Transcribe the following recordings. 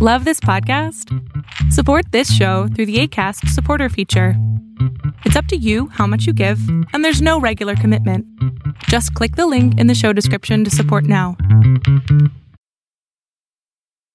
Love this podcast? Support this show through the ACAST supporter feature. It's up to you how much you give, and there's no regular commitment. Just click the link in the show description to support now.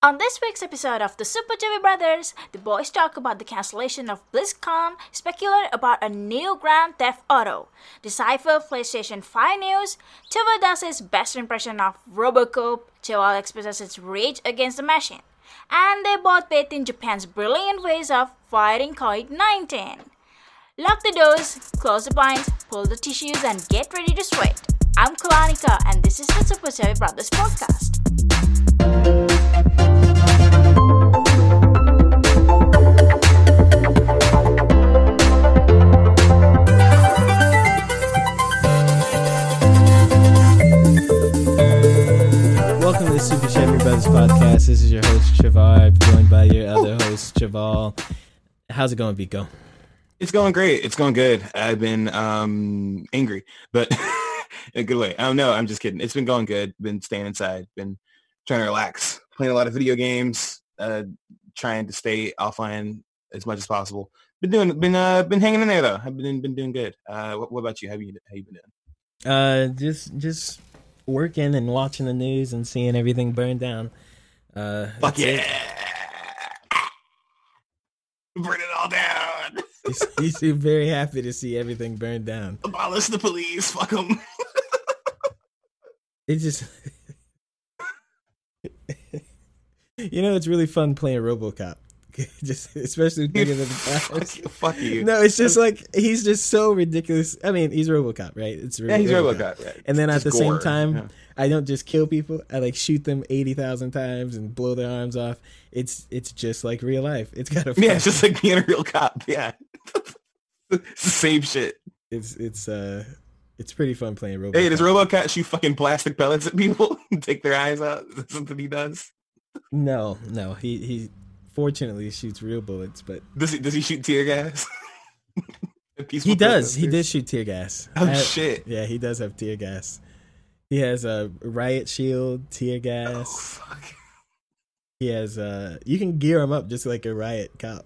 On this week's episode of the Super Joey Brothers, the boys talk about the cancellation of BlizzCon, speculate about a new Grand Theft Auto, decipher PlayStation 5 news, Tuva does his best impression of Robocop, Joel expresses his rage against the machine, and they both bathe in Japan's brilliant ways of fighting COVID-19. Lock the doors, close the blinds, pull the tissues, and get ready to sweat. I'm Kalanika, and this is the Super Joey Brothers podcast. Super Chevy Brothers podcast. This is your host Chavar, joined by your other host Chaval. How's it going, Vico? It's going great. It's going good. I've been um angry, but in a good way. I don't know. I'm just kidding. It's been going good. Been staying inside. Been trying to relax. Playing a lot of video games. Uh, trying to stay offline as much as possible. Been doing. Been uh been hanging in there though. I've been been doing good. Uh, what, what about you? How you how you been doing? Uh, just just working and watching the news and seeing everything burn down. Uh, Fuck yeah! it. Burn it all down. You, you seem very happy to see everything burn down. Abolish the police. Fuck them. It just, you know, it's really fun playing RoboCop. just especially thinking of the fuck, past. you, fuck you. No, it's just like he's just so ridiculous. I mean, he's RoboCop, right? It's Yeah, he's RoboCop. Right. And then at the same time, Yeah. I don't just kill people. I like shoot them eighty thousand times and blow their arms off. It's it's just like real life. It's got a Yeah, it's just like being a real cop. Yeah. it's the same shit. it's it's uh it's pretty fun playing RoboCop. Hey, does RoboCop shoot fucking plastic pellets at people and take their eyes out? Is that something he does? no, no. He he fortunately shoots real bullets, but Does he does he shoot tear gas? He does. He does shoot tear gas. Oh I- shit. Yeah, he does have tear gas. He has a riot shield, tear Oh, gas. fuck. He has uh you can gear him up just like a riot cop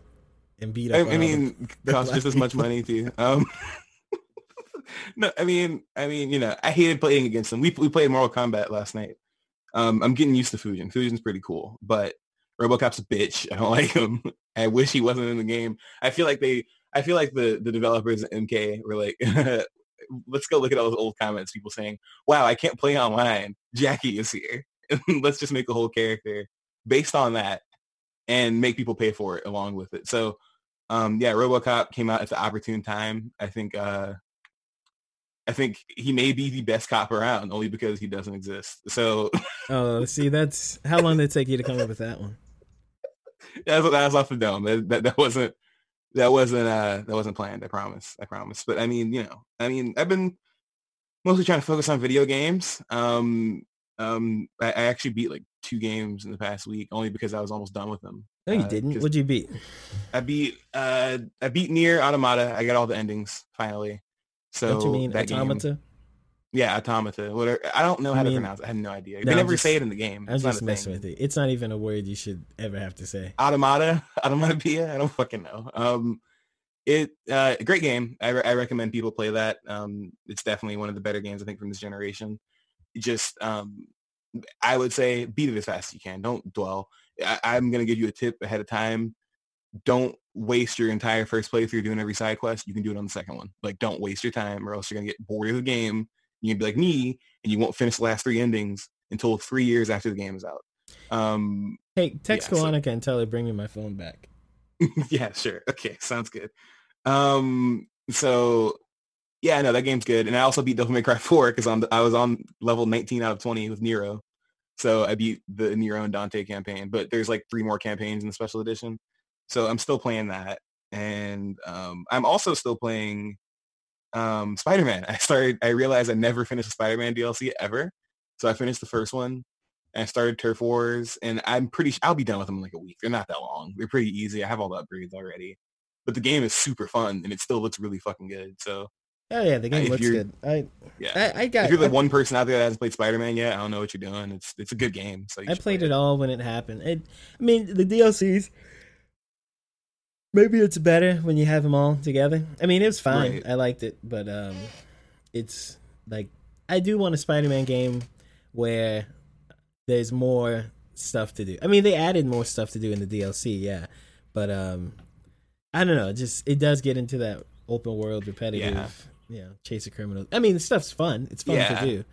and beat I, up. I all mean, costs just as much money too. Um, no, I mean, I mean, you know, I hated playing against them. We we played Mortal Kombat last night. Um, I'm getting used to Fujin. Fujin's pretty cool, but RoboCop's a bitch. I don't like him. I wish he wasn't in the game. I feel like they. I feel like the the developers at MK were like, let's go look at all those old comments. People saying, "Wow, I can't play online. Jackie is here. let's just make a whole character based on that and make people pay for it along with it." So um yeah robocop came out at the opportune time i think uh i think he may be the best cop around only because he doesn't exist so Oh, see, that's how long did it take you to come up with that one? That's what that was off the dome that, that, that wasn't that wasn't uh that wasn't planned i promise i promise but i mean you know i mean i've been mostly trying to focus on video games um um i, I actually beat like two games in the past week only because i was almost done with them No, you Uh, didn't. What'd you beat? I beat uh I beat Nier Automata. I got all the endings finally. So Don't you mean that game- Automata? Yeah, Automata. Whatever. I don't know how I to pronounce it. I have no idea. No, they never just- say it in the game. I'm It's not just messing thing. with you. It's not even a word you should ever have to say. Automata, Automata I don't fucking know. Um, it uh, great game. I, re- I recommend people play that. Um, it's definitely one of the better games I think from this generation. Just um, I would say beat it as fast as you can. Don't dwell. I, I'm gonna give you a tip ahead of time. Don't waste your entire first playthrough doing every side quest. You can do it on the second one. Like don't waste your time, or else you're gonna get bored of the game. You can be like me, and you won't finish the last three endings until three years after the game is out. Um, Hey, text Yeah, so- and tell her bring me my phone back. yeah, sure. Okay, sounds good. Um, so yeah, no, that game's good. And I also beat Devil May Cry 4 because I'm I was on level 19 out of 20 with Nero. So I beat the Nero and Dante campaign, but there's like three more campaigns in the special edition. So I'm still playing that. And um, I'm also still playing um, Spider-Man. I started, I realized I never finished a Spider-Man DLC ever. So I finished the first one and I started Turf Wars and I'm pretty, I'll be done with them in like a week. They're not that long. They're pretty easy. I have all the upgrades already, but the game is super fun and it still looks really fucking good. So Oh yeah, the game If looks you're- good. I Yeah. I, I got if you're the I, one person out there that hasn't played Spider-Man yet, I don't know what you're doing. It's it's a good game. So you I played play it all when it happened. It, I mean, the DLCs. Maybe it's better when you have them all together. I mean, it was fine. Right. I liked it, but um, it's like I do want a Spider-Man game where there's more stuff to do. I mean, they added more stuff to do in the DLC, yeah, but um, I don't know. Just it does get into that open world repetitive, you know, chase a criminal. I mean, the stuff's fun. It's fun Yeah. to do.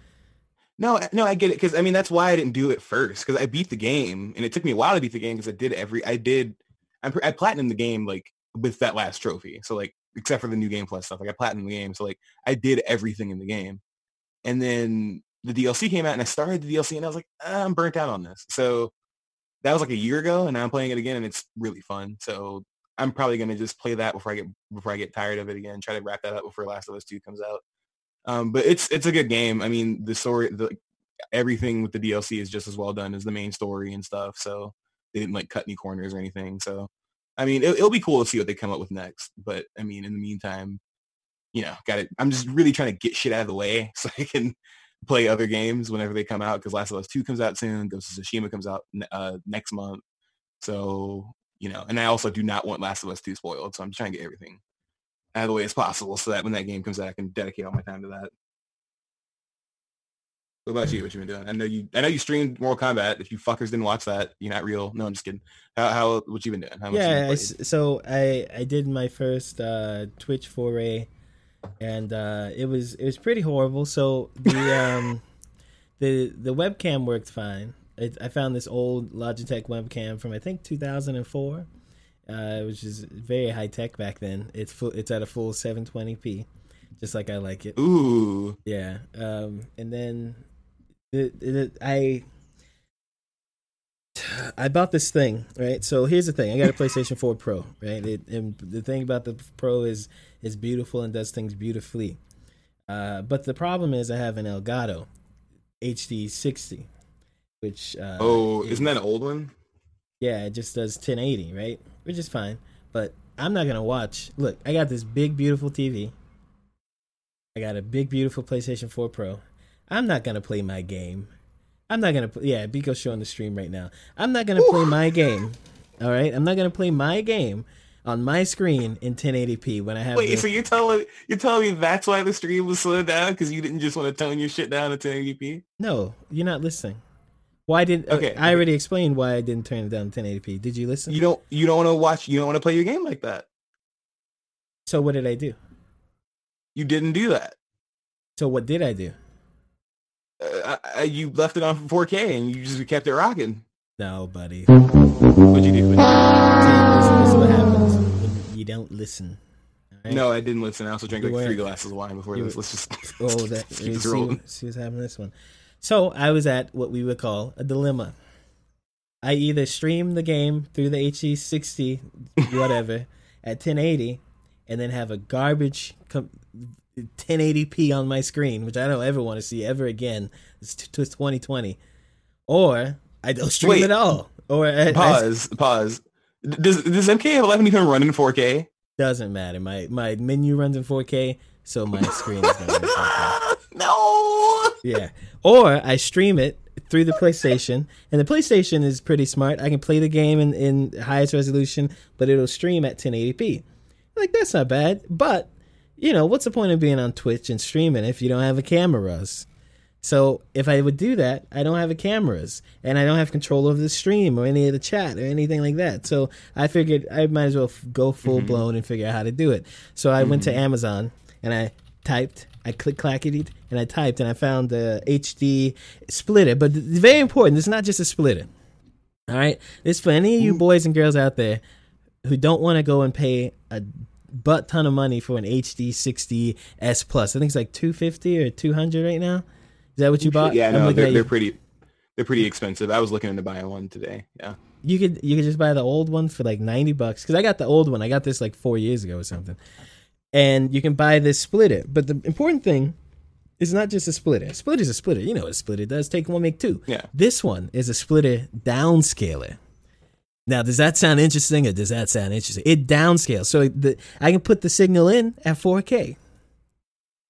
No, no, I get it because I mean that's why I didn't do it first because I beat the game and it took me a while to beat the game because I did every I did I'm, I platinum the game like with that last trophy so like except for the new game plus stuff like I platinum the game so like I did everything in the game and then the DLC came out and I started the DLC and I was like "Ah, I'm burnt out on this so that was like a year ago and now I'm playing it again and it's really fun so I'm probably gonna just play that before I get before I get tired of it again try to wrap that up before Last of Us Two comes out. Um, but it's it's a good game. I mean, the story, the everything with the DLC is just as well done as the main story and stuff. So they didn't like cut any corners or anything. So I mean, it, it'll be cool to see what they come up with next. But I mean, in the meantime, you know, got it. I'm just really trying to get shit out of the way so I can play other games whenever they come out. Because Last of Us Two comes out soon. Ghost of Tsushima comes out uh, next month. So you know, and I also do not want Last of Us Two spoiled. So I'm trying to get everything out of the way as possible so that when that game comes out, I can dedicate all my time to that. What about you? What you been doing? I know you. I know you streamed Mortal Kombat. If you fuckers didn't watch that, you're not real. No, I'm just kidding. How? how what you been doing? How much yeah I so i i did my first uh twitch foray and uh it was it was pretty horrible so the um the the webcam worked fine it, i found this old logitech webcam from i think 2004 uh which is very high tech back then it's full it's at a full 720p just like i like it Ooh. yeah um and then the, the, i I bought this thing, right? So here's the thing: I got a PlayStation 4 Pro, right? It, and the thing about the Pro is is beautiful and does things beautifully. Uh, but the problem is, I have an Elgato HD 60, which uh, Oh, is- isn't that an old one? yeah, it just does 1080, right? Which is fine. But I'm not gonna watch. Look, I got this big, beautiful TV. I got a big, beautiful PlayStation 4 Pro. I'm not gonna play my game. I'm not gonna. Play, yeah, Biko's showing the stream right now. I'm not gonna play my game. All right, I'm not gonna play my game on my screen in 1080p when I have. Wait, the- so you're telling you're telling me that's why the stream was slowed down because you didn't just want to tone your shit down to 1080p? no, you're not listening. Why did? Okay, Okay, I already explained why I didn't turn it down to 1080p. Did you listen? You don't you don't want to watch you don't want to play your game like that. so what did I do? You didn't do that. So what did I do? Uh, I, I- you left it on for 4K and you just kept it rocking. No, buddy. What'd you do? See, this, is what happens when you don't listen. right? No, I didn't listen. I also drank You like three weren't- glasses of wine before this. Let's just Oh, that keep this see, rolling. see what's happening this one. So I was at what we would call a dilemma. I either stream the game through the HE60, whatever, at 1080, and then have a garbage com- 1080p on my screen, which I don't ever want to see ever again. It's, t- it's 2020, or I don't stream Wait. at all. Or I, I- pause. Pause. Does does MK11 even run in 4K? doesn't matter. My my menu runs in 4K, so my screen is be 4K. no. Yeah. Or I stream it through the PlayStation, and the PlayStation is pretty smart. I can play the game in, in highest resolution, but it'll stream at 1080p. Like that's not bad. But you know, what's the point of being on Twitch and streaming if you don't have a cameras? So if I would do that, I don't have a cameras and I don't have control over the stream or any of the chat or anything like that. So I figured I might as well f- go full blown mm-hmm. and figure out how to do it. So I went to mm-hmm. Amazon and I typed, I click clackety and I typed and I found the HD splitter. But it's very important. It's not just a splitter. All right, this for any of you mm. boys and girls out there who don't want to go and pay a butt ton of money for an HD 60 S plus. I think it's like 250 or 200 right now. Is that what you bought? Yeah, I'm no, they're, they're pretty they're pretty expensive. I was looking into buying one today. Yeah. you could you could just buy the old one for like 90 bucks because I got the old one. I got this like four years ago or something. And you can buy this splitter. But the important thing is not just a splitter. A splitter is a splitter. You know what a splitter does. Take one, make two. Yeah. This one is a splitter downscaler. Now, does that sound interesting or does that sound interesting? It downscales. So the, I can put the signal in at 4K.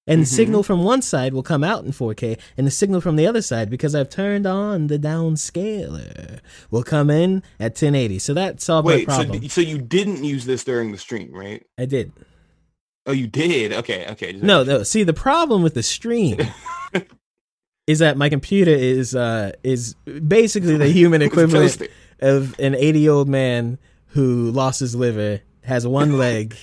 And the Mhm. signal from one side will come out in 4K, and the signal from the other side, because I've turned on the downscaler, will come in at 1080. So that solved Wait, my so, problem. d- so you didn't use this during the stream, right? I did. Oh, you did. Okay, okay. No, no. See, the problem with the stream is that my computer is uh is basically the human equivalent. Of an 80 year old man who lost his liver, has one leg,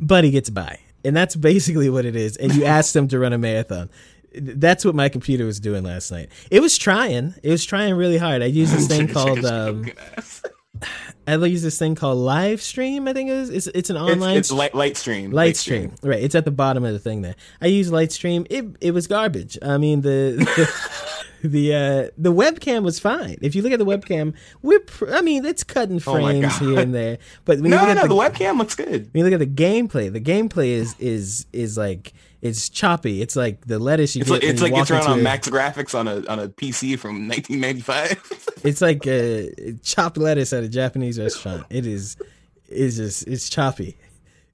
but he gets by. And that's basically what it is. And you ask them to run a marathon. That's what my computer was doing last night. It was trying. It was trying really hard. I used this thing called um, I use this thing called live stream. I think it is. It's it's an online It's, it's light, light stream. light stream. Right. It's at the bottom of the thing there. I use light stream. It it was garbage. I mean the the the, uh, the webcam was fine. If you look at the webcam, we're pr- I mean it's cutting Oh frames God. here and there. But when you No, look no, at the, the, webcam looks good. when you look at the gameplay, the gameplay is is is like it's choppy. It's like the lettuce you It's get. like, when it's you like it's running on a- max graphics on a on a PC from 1995. It's like uh, chopped lettuce at a Japanese restaurant. It is, it's just it's choppy.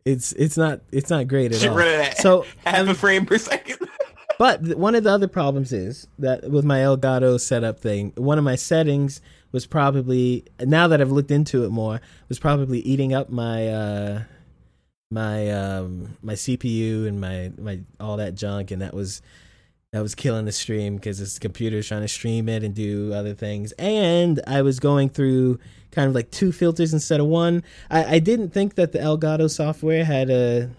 It's it's not it's not great at Should all. run at So half a frame per second. But one of the other problems is that with my Elgato setup thing, one of my settings was probably now that I've looked into it more was probably eating up my uh my um my CPU and my my all that junk and that was that was killing the stream because this computer trying to stream it and do other things and I was going through kind of like two filters instead of one. I, I didn't think that the Elgato software had a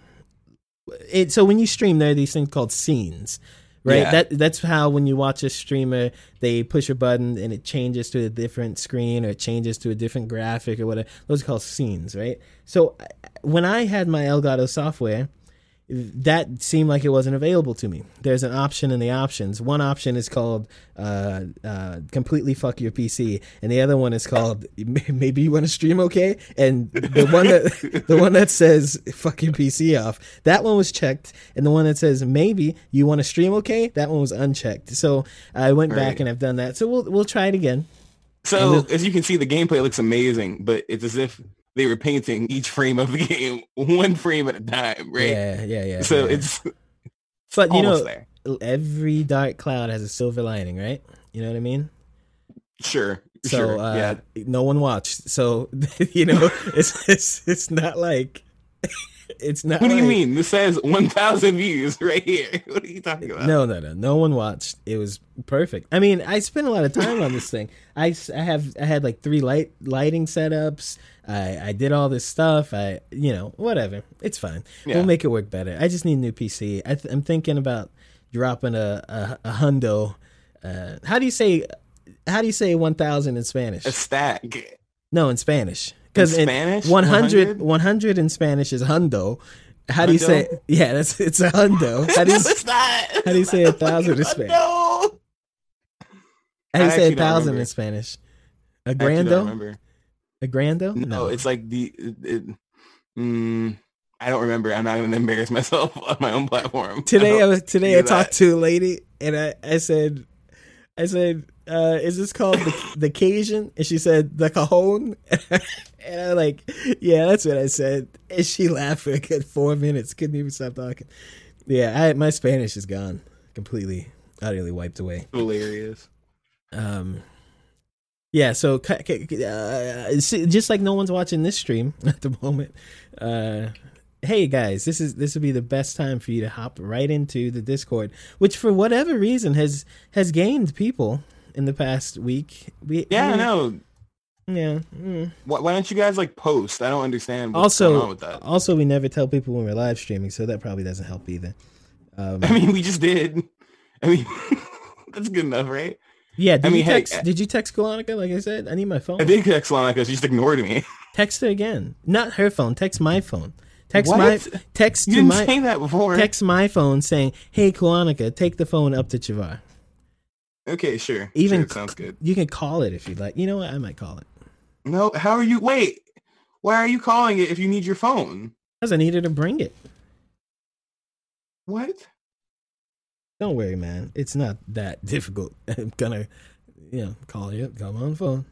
it so when you stream there are these things called scenes right? Yeah. that that's how when you watch a streamer they push a button and it changes to a different screen or it changes to a different graphic or whatever. Those are called scenes right? So uh, when i had my elgato software that seemed like it wasn't available to me. There's an option in the options. One option is called uh, uh, completely fuck your PC, and the other one is called maybe you want to stream okay. And the one that the one that says fuck your PC off, that one was checked, and the one that says maybe you want to stream okay, that one was unchecked. So I went back Right. and I've done that. So we'll we'll try it again. So as you can see, the gameplay looks amazing, but it's as if they were painting each frame of the game one frame at a time, right? Yeah, yeah, yeah. so yeah. it's but you know there. every dark cloud has a silver lining, right? You know what I mean? Sure. So sure. uh, yeah. no one watched. So you know, it's it's it's not like it's not. What do you like- mean? This says 1,000 views right here. What are you talking about? No, no, no. No one watched. It was perfect. I mean, I spent a lot of time on this thing. I, I have I had like three light lighting setups. I I did all this stuff. I you know whatever. It's fine. Yeah. We'll make it work better. I just need a new PC. I th- I'm thinking about dropping a a, a hundo. Uh, how do you say how do you say one thousand in Spanish? A stack. No, in Spanish. Because Spanish? 100, 100? 100 in Spanish is hundo. How do you say? Yeah, that's it's a hundo. How do you, it's not. how do you say a thousand in Spanish? How do you say a thousand in Spanish? A I actually don't grando? A grando? No, it's like the. It, it, mm, I don't remember. I'm not going to embarrass myself on my own platform. today. I don't was today. I do talked to a lady, and I I said, I said, uh, "Is this called the the Cajun?" And she said, "The cajon." and I'm like, "Yeah, that's what I said." And she laughed for a good four minutes. Couldn't even stop talking. Yeah, I, my Spanish is gone completely, utterly wiped away. hilarious. um yeah so uh, just like no one's watching this stream at the moment uh hey guys this is this would be the best time for you to hop right into the discord which for whatever reason has has gained people in the past week we Yeah, I know. yeah mm. Why, why don't you guys like post? I don't understand what's going on also with that. also we never tell people when we're live streaming so that probably doesn't help either um I mean, we just did. I mean, that's good enough, right? Yeah did I mean, you text uh, did you text Kalonica like i said i need my phone I did text Monica. She just ignored me. Text her again. Not her phone. Text my phone. Text What? my text You to my say that before. text my phone saying, "Hey, Kuanika, take the phone up to Chavar." Okay, sure. Even sure, sounds good. You can call it if you'd like. You know what? I might call it No, how are you? Wait, why are you calling it if you need your phone? because I needed to bring it. What? Don't worry, man. It's not that difficult. I'm gonna, you know, call you. Call me on the phone.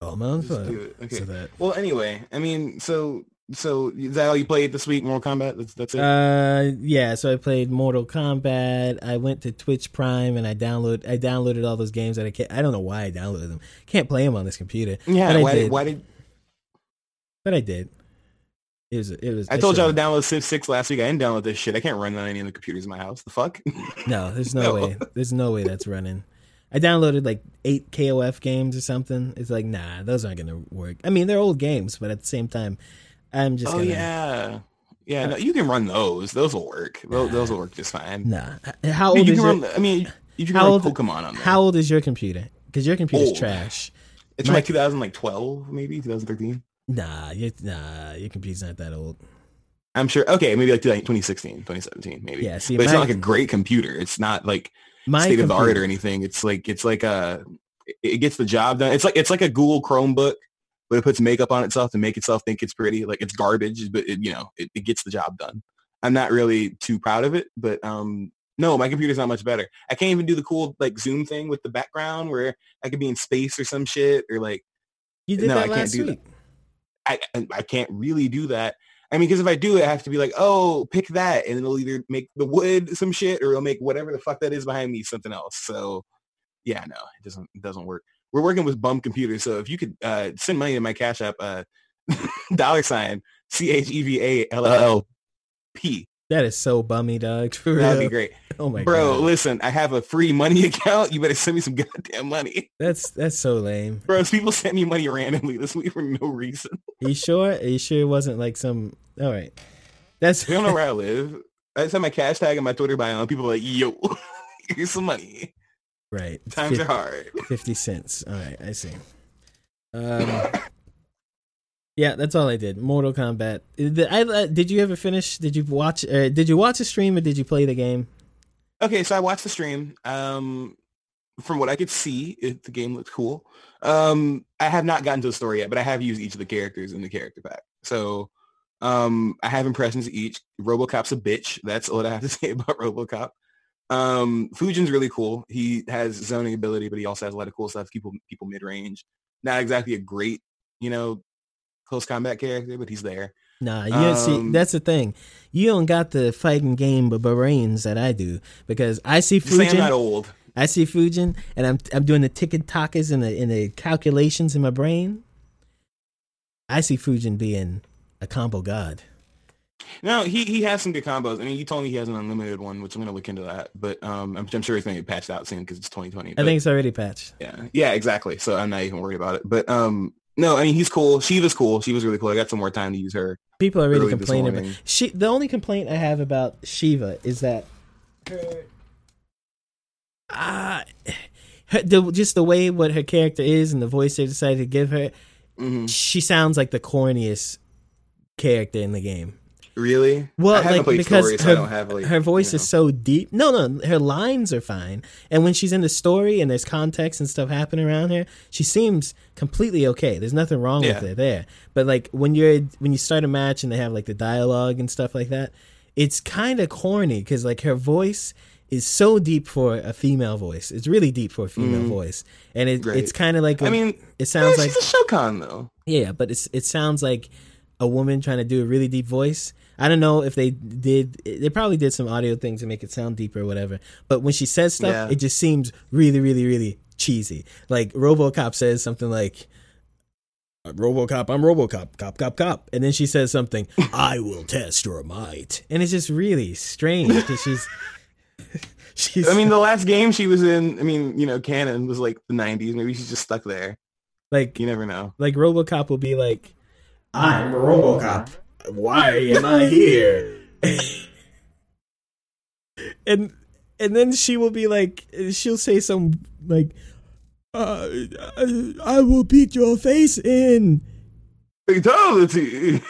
Call me on the Just phone. do it. Okay. So that Well, anyway, I mean, so so is that all you played this week? Mortal Kombat. That's that's it. Uh, yeah. So I played Mortal Kombat. I went to Twitch Prime and I download. I downloaded all those games that I can't. I don't know why I downloaded them. Can't play them on this computer. yeah. Why did. did, why did But I did. It was. It was. I told y'all to download Civ Six last week? I didn't download this shit. I can't run on any of the computers in my house. The fuck? No, there's no, No. way. There's no way that's running. I downloaded like eight KOF games or something. It's like, nah, those aren't gonna work. I mean, they're old games, but at the same time, I'm just oh gonna yeah, yeah. No, uh, you can run those. Those will work. Those, those will work just fine. nah. Uh, how I mean, old you is your run. I mean, you can How run old- Pokemon on there. How old is your computer? Because your computer's Old. trash. it's my- like 2012, maybe 2013. Nah, your nah, your computer's not that old. I'm sure. Okay, maybe like 2016, 2017, maybe. Yeah, see, but it's my- not like a great computer. It's not like My state of the art or anything. It's like it's like a it- gets the job done. It's like it's like a Google Chromebook, but it puts makeup on itself to make itself think it's pretty. Like it's garbage, but it, you know it, it gets the job done. I'm not really too proud of it, but um no, my computer's not much better. I can't even do the cool like Zoom thing with the background where I could be in space or some shit or like You did No, that I can't last do week. I I I can't really do that. I mean, because if I do it, I have to be like, oh, pick that, and it'll either make the wood some shit or it'll make whatever the fuck that is behind me something else. So, yeah, no, it doesn't it doesn't work. We're working with bum computers, so if you could uh, send money to my cash app, uh, dollar sign C H E V A L L P, That is so bummy, dog. That'd be great, Oh my god. bro. god, Listen, I have a free money account. You better send me some goddamn money, that's that's so lame. bro. People send me money randomly this week for no reason. Are you sure? Are you sure it wasn't like some? All right, that's They don't know where I live. I have my cash tag and my Twitter bio, and people are like, "Yo, here's some money. right. Times Fif- are hard." Fifty cents. All right, I see. Um, yeah, that's all I did. Mortal Kombat. Did, you ever finish? Did you watch? Uh, did you watch a stream or did you play the game? Okay, so I watched the stream. Um, from what I could see, it, the game looked cool. Um, I have not gotten to the story yet, but I have used each of the characters in the character pack. So, um, I have impressions of each. RoboCop's a bitch. That's all I have to say about RoboCop. Um, Fujin's really cool. He has zoning ability, but he also has a lot of cool stuff. People, people mid range. Not exactly a great, you know, close combat character, but he's there. Nah, you don't see. Um, That's the thing. You don't got the fighting game b- brains that I do because I see I'm not Fujin. old. I see Fujin, and I'm I'm doing the ticket talkers and the in the calculations in my brain. I see Fujin being a combo god. No, he he has some good combos. I mean, you told me he has an unlimited one, which I'm gonna look into that. But um, I'm, I'm sure it's gonna get patched out soon because it's 2020. I think it's already patched. yeah, yeah, exactly. So I'm not even worried about it. But um, no, I mean he's cool. Sheeva's cool. She was really cool. I got some more time to use her. People are really complaining about she. The only complaint I have about Sheeva is that her, ah, her, the, just the way what her character is and the voice they decided to give her. hmm She sounds like the corniest character in the game. Really? Well, I like because story, so her, I don't have like her voice you is so deep. No, no, her lines are fine. And when she's in the story and there's context and stuff happening around her, she seems completely okay. There's nothing wrong Yeah. with her there. But like when you're when you start a match and they have like the dialogue and stuff like that, it's kind of corny because like her voice is so deep for a female voice. It's really deep for a female Mhm. voice, and it, it's kind of like I a- mean, it sounds eh, like she's a Shokan though. yeah, but it's it sounds like a woman trying to do a really deep voice. I don't know if they did. They probably did some audio things to make it sound deeper or whatever. But when she says stuff, Yeah. it just seems really, really, really cheesy. Like RoboCop says something like, "RoboCop, I'm RoboCop, cop, cop, cop," and then she says something, "I will test your might," and it's just really strange because she's she's. I mean, the last game she was in, I mean, you know, canon was like the 90s. Maybe she's just stuck there. like You never know. like RoboCop will be like, "I'm a RoboCop. Why am I here?" and and then she will be like, she'll say some like, uh, I, "I will beat your face in." Fatality.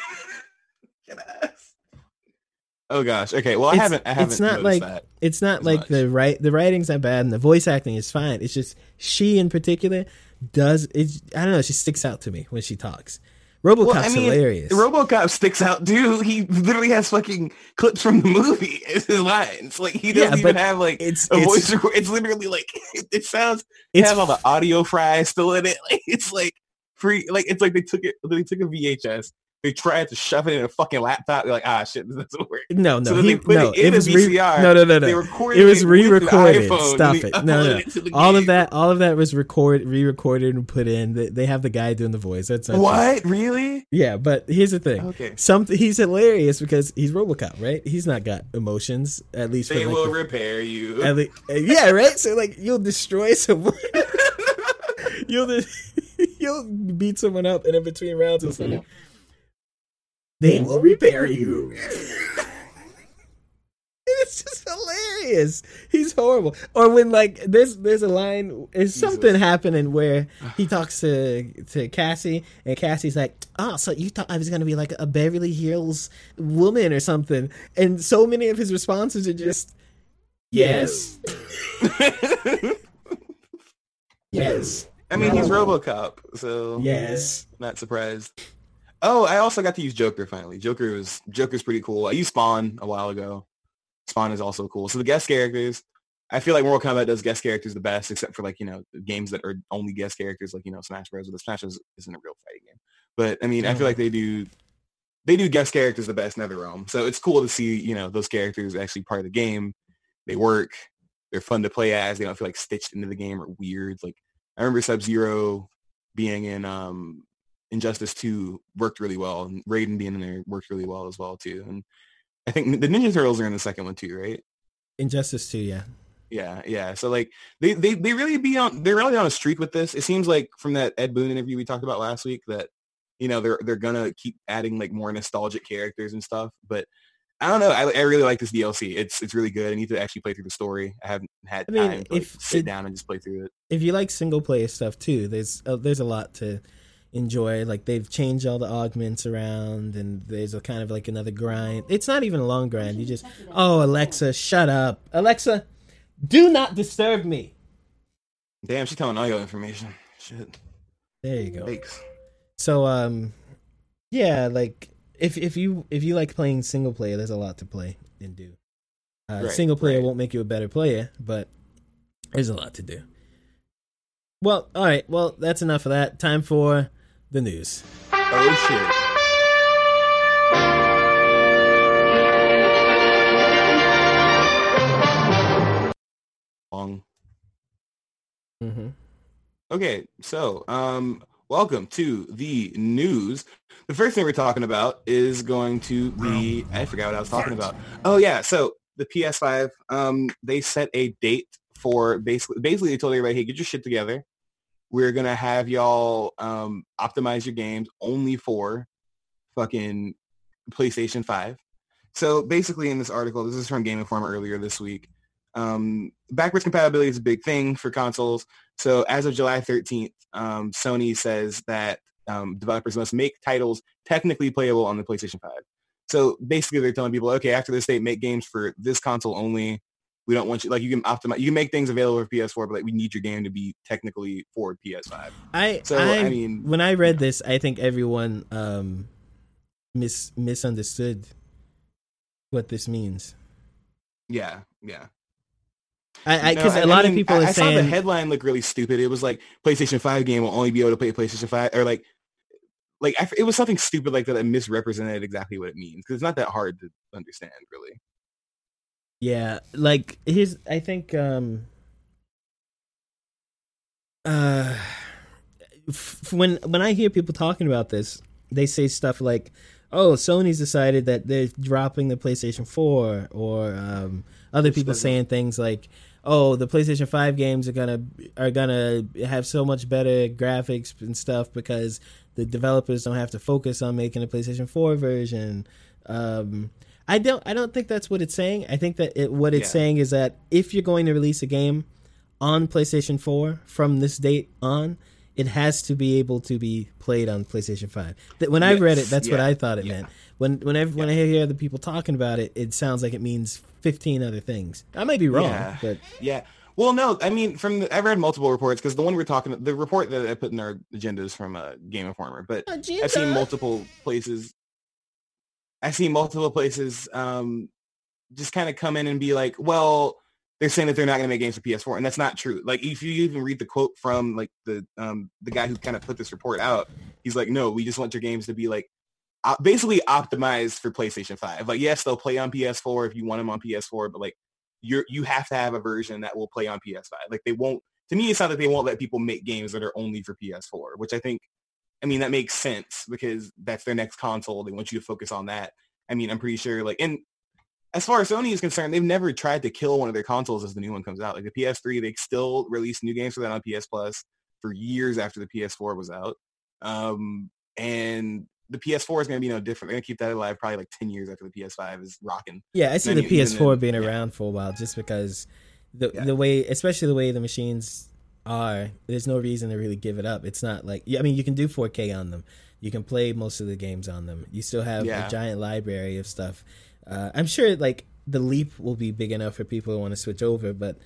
Yes. oh gosh. Okay. Well, I It's- haven't. I haven't. it's not like- that. It's not like much. the right the writing's not bad and the voice acting is fine. It's just she in particular does it. I don't know. She sticks out to me when she talks. RoboCop's Well, I mean, hilarious. RoboCop sticks out, dude. He literally has fucking clips from the movie as his lines. Like he doesn't Yeah, even have like it's a it's, voice. record. It's literally like it, it sounds. It has all the audio fries still in it. Like it's like free. Like it's like they took it. They took a VHS, they tried to shove it in a fucking laptop. They're like, ah, shit, this doesn't work. No, no, So he, they put no. it in It was re- VCR. no, no, no, They no. recorded It was re-recorded. iPhone, Stop it. No, no. it All of that, all of that was record, re-recorded, and put in. They, they have the guy doing the voice. That's true. What? Really? Yeah, but here's the thing. Okay. Something he's hilarious because he's RoboCop, right? He's not got emotions, at least. They for like will the- repair you. at le- yeah, right. So like, you'll destroy someone. you'll you'll beat someone up, and in between rounds, it's like, they mm-hmm. will repair you. It's just hilarious. He's horrible. Or when like there's there's a line is something happening where he talks to to Cassie and Cassie's like, "Oh, so you thought I was gonna be like a Beverly Hills woman or something?" And so many of his responses are just, "Yes, yes, I mean, he's RoboCop, so yes." not surprised. Oh, I also got to use Joker finally. Joker was Joker's pretty cool. I used Spawn a while ago. Spawn is also cool. So the guest characters, I feel like Mortal Kombat does guest characters the best, except for like you know games that are only guest characters, like you know Smash Bros. But the Smash Bros. isn't a real fighting game. But I mean, I feel like they do they do guest characters the best in every realm. So it's cool to see you know those characters actually part of the game. They work. They're fun to play as. They don't feel like stitched into the game or weird. Like I remember Sub Zero being in um Injustice 2 worked really well, and Raiden being in there worked really well as well too. And I think the Ninja Turtles are in the second one too, right? Injustice 2, yeah. Yeah, yeah. So like they they they really be on they're really on a streak with this. It seems like from that Ed Boon interview we talked about last week that you know they're they're gonna keep adding like more nostalgic characters and stuff. But I don't know. I, I really like this DLC. It's it's really good. I need to actually play through the story. I haven't had I mean, time to like, if sit it- down and just play through it. if you like single player stuff too, there's uh, there's a lot to enjoy. Like they've changed all the augments around, and there's a kind of like another grind. It's not even a long grind. You just oh Alexa, shut up, Alexa, do not disturb me. Damn, she's telling all your information. Shit. There you go. Thanks. So um, yeah, like if if you if you like playing single player, there's a lot to play and do. Uh, Right, single player right. won't make you a better player, but there's a lot to do. Well, all right. Well, that's enough of that. Time for the news. Oh shit. Long. Mm-hmm. Okay, so um, welcome to the news. The first thing we're talking about is going to be I forgot what I was talking about. Oh yeah, so the PS5 um, they set a date for basically basically they told everybody, hey, get your shit together. We're gonna have y'all um, optimize your games only for fucking PlayStation 5. So basically in this article, this is from Game Informer earlier this week. Um, backwards compatibility is a big thing for consoles. So as of July 13th, um, Sony says that um, developers must make titles technically playable on the PlayStation 5. So basically they're telling people, okay, after this date, make games for this console only. We don't want you, like you can optimize, you can make things available for PS4, but like we need your game to be technically for PS5. I So, I, I mean- when I read this, I think everyone um mis misunderstood what this means. Yeah, yeah. I No, because I- a I lot of mean, people I, are I saw the headline look really stupid. It was like PlayStation 5 game will only be able to play PlayStation 5 or like like it was something stupid like that that misrepresented exactly what it means because it's not that hard to understand really. Yeah, like here's I think um uh f- when when I hear people talking about this, they say stuff like, "Oh, Sony's decided that they're dropping the PlayStation 4," or um other people saying things like, "Oh, the PlayStation 5 games are to are to have so much better graphics and stuff because the developers don't have to focus on making a PlayStation 4 version." Um I don't. I don't think that's what it's saying. I think that it, what it's Yeah. saying is that if you're going to release a game on PlayStation 4 from this date on, it has to be able to be played on PlayStation 5. That when I read it, Yes, that's what I thought it yeah. meant. When whenever when I hear other people talking about it, it sounds like it means 15 other things. I might be wrong, Yeah. but Yeah. Well, no, I mean, from the, I've read multiple reports because the one we're talking, the report that I put in our agenda is from uh, Game Informer, but I've seen multiple places. I've seen multiple places um, just kind of come in and be like, well, they're saying that they're not going to make games for PS4, and that's not true. Like, if you even read the quote from like the um, the guy who kind of put this report out, he's like, no, we just want your games to be like basically optimized for PlayStation 5. Like yes, they'll play on PS4 if you want them on PS4, but like you're you have to have a version that will play on PS5. Like they won't to me it's not that they won't let people make games that are only for PS4, which I think I mean that makes sense because that's their next console. They want you to focus on that. I mean, I'm pretty sure like and as far as Sony is concerned, they've never tried to kill one of their consoles as the new one comes out. Like the PS3, they still release new games for that on PS Plus for years after the PS4 was out. Um, and the PS4 is going to be no different. They're going to keep that alive probably like 10 years after the PS5 is rocking. Yeah, I see the PS4 then- being yeah. around for a while just because the Yeah. the way, especially the way the machines are, there's no reason to really give it up. It's not like I mean, you can do 4K on them. You can play most of the games on them. You still have Yeah. a giant library of stuff. Uh, I'm sure like the leap will be big enough for people who want to switch over. But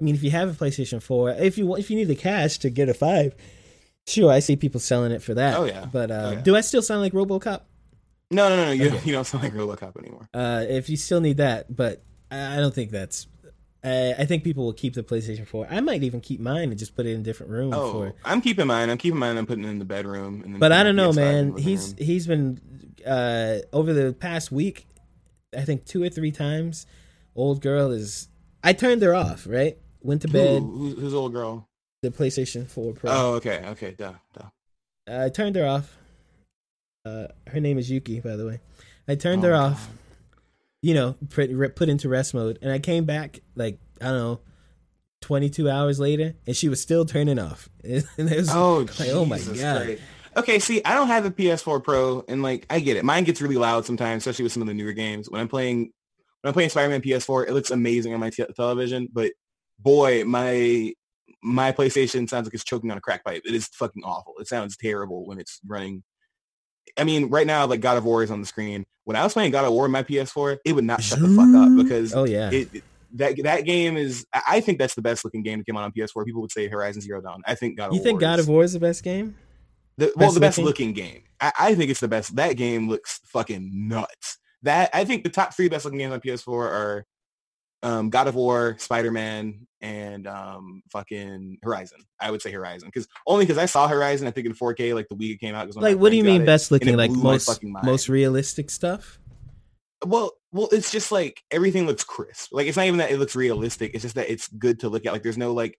I mean, if you have a PlayStation 4, if you want- if you need the cash to get a five, sure, I see people selling it for that. Oh, yeah. But uh, Oh, yeah. do I still sound like RoboCop? No, no, no, no. You, Okay. you don't sound like RoboCop anymore. uh, if you still need that, but I don't think that's. I, I think people will keep the PlayStation 4. I might even keep mine and just put it in a different room Oh, for. I'm keeping mine. I'm keeping mine. I'm putting it in the bedroom. And then But I don't know, the PS5 in the man. He's room. he's been uh, over the past week. I think two or three times. Old girl is. I turned her off. Right, went to bed. Who, who's, old girl? The PlayStation 4 Pro. Oh, okay, okay, duh, duh. I turned her off. Uh, her name is Yuki, by the way. I turned Oh, her God. You know, put put into rest mode, and I came back like I don't know, twenty two hours later, and she was still turning off. and it was Oh, like, oh my god. Christ. Okay, see, I don't have a PS4 Pro, and like I get it. Mine gets really loud sometimes, especially with some of the newer games. When I'm playing, when I'm playing Spider-Man PS4, it looks amazing on my te- television. But boy, my my PlayStation sounds like it's choking on a crack pipe. It is fucking awful. It sounds terrible when it's running. I mean, right now, like God of War is on the screen. When I was playing God of War on my PS4, it would not shut the fuck up because Oh yeah. it, it- that that game is. I I think that's the best looking game that came out on PS4. People would say Horizon Zero Dawn. I think God of you War. think God is- of War is the best game? the, well, Best the best looking? looking game. I, I think it's the best. That game looks fucking nuts. That I think the top three best looking games on PS4 are um, God of War, Spider Man, and um, fucking Horizon. I would say Horizon because only because I saw Horizon. I think in 4K like the week it came out. Like, what do you mean best it looking? Like most most realistic stuff? Well, well, it's just like everything looks crisp. Like it's not even that it looks realistic. It's just that it's good to look at. Like there's no like,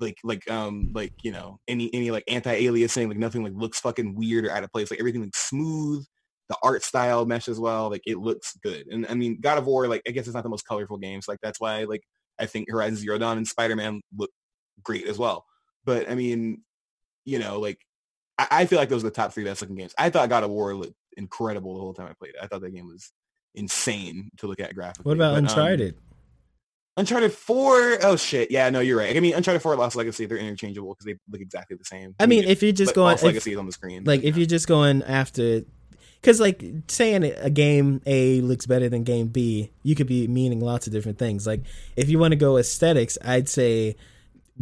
like, like, um, like you know, any any like anti-aliasing. Like nothing like looks fucking weird or out of place. Like everything looks smooth. The art style meshes well. Like it looks good. And I mean, God of War. Like I guess it's not the most colorful games. Like that's why like I think Horizon Zero Dawn and Spider Man look great as well. But I mean, you know, like I, I feel like those are the top three best looking games. I thought God of War looked incredible the whole time I played it. I thought that game was insane to look at graphically. What about But, um, Uncharted? Uncharted 4, oh shit. Yeah, no, you're right. I mean, Uncharted 4 Lost Legacy, they're interchangeable because they look exactly the same. I mean, if you're just going, Lost if- Legacy is on the screen. like if you you're just going after because like saying a game a looks better than game b you could be meaning lots of different things like if you want to go aesthetics i'd say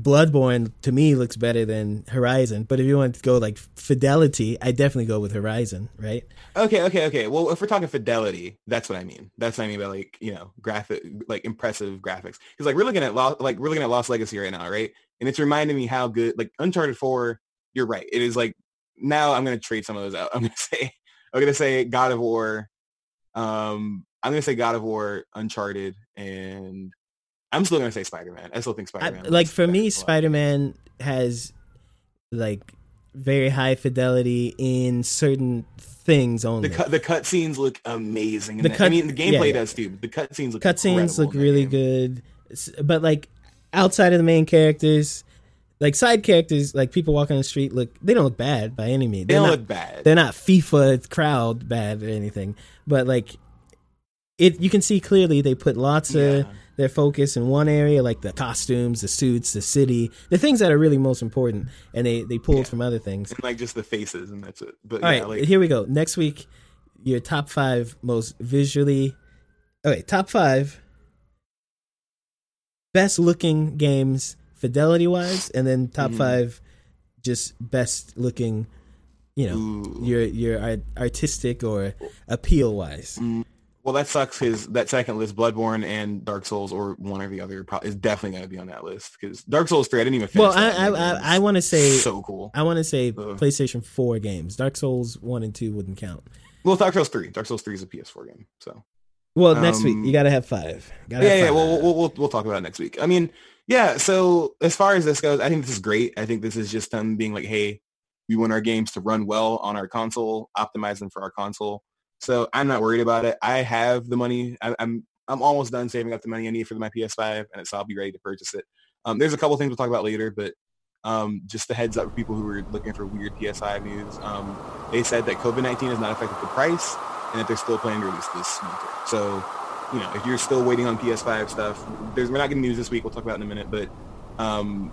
bloodborne to me looks better than horizon but if you want to go like fidelity i definitely go with horizon right okay, okay, okay. Well, if we're talking fidelity, that's what I mean. That's what I mean by like, you know, graphic, like impressive graphics. Because like we're looking at Lost, like we're looking at Lost Legacy right now, right? And it's reminding me how good, like Uncharted 4, you're right. It is like, now I'm to trade some of those out. I'm to say, I'm to say God of War. Um, I'm going to say God of War, Uncharted, and I'm still going to say Spider-Man. I still think Spider-Man. like for me spider-man has like very high fidelity in certain things only The cut the cutscenes look amazing. in The cut- I mean, the gameplay yeah, does too. But the cutscenes look cutscenes look really good but like outside of the main characters like side characters like people walking on the street look they don't look bad by any means They they're don't not look bad. they're not fifa crowd bad or anything but like it you can see clearly they put lots of their focus in one area like the costumes the suits the city the things that are really most important and they they pulled Yeah. from other things And like just the faces, and that's it. But all yeah, right, like here we go. Next week, your top five most visually. Okay, top five best looking games fidelity wise, and then top Mhm. five just best looking. You know, ooh. your your artistic or appeal wise. well, Well, that sucks. His that second list, Bloodborne and Dark Souls, or one or the other, is definitely going to be on that list because Dark Souls three. I didn't even. Finish Well, I I, I, I want to say so cool. I want to say Ugh. PlayStation Four games. Dark Souls one and two wouldn't count. Well, Dark Souls three. Dark Souls three is a PS4 game. So Well, next week Um, you got to have five. Gotta yeah, have yeah. five. Well, we'll, we'll we'll talk about it next week. I mean, yeah. So as far as this goes, I think this is great. I think this is just them being like, hey, we want our games to run well on our console, optimize them for our console. So I'm not worried about it. I have the money. I, I'm I'm almost done saving up the money I need for my PS5, and so I'll be ready to purchase it. Um, there's a couple things we'll talk about later, but um, just a heads up for people who are looking for weird PS5 news. Um, they said that COVID-19 has not affected the price, and that they're still planning to release this winter. So, you know, if you're still waiting on PS5 stuff, there's we're not getting news this week. We'll talk about in a minute, but um,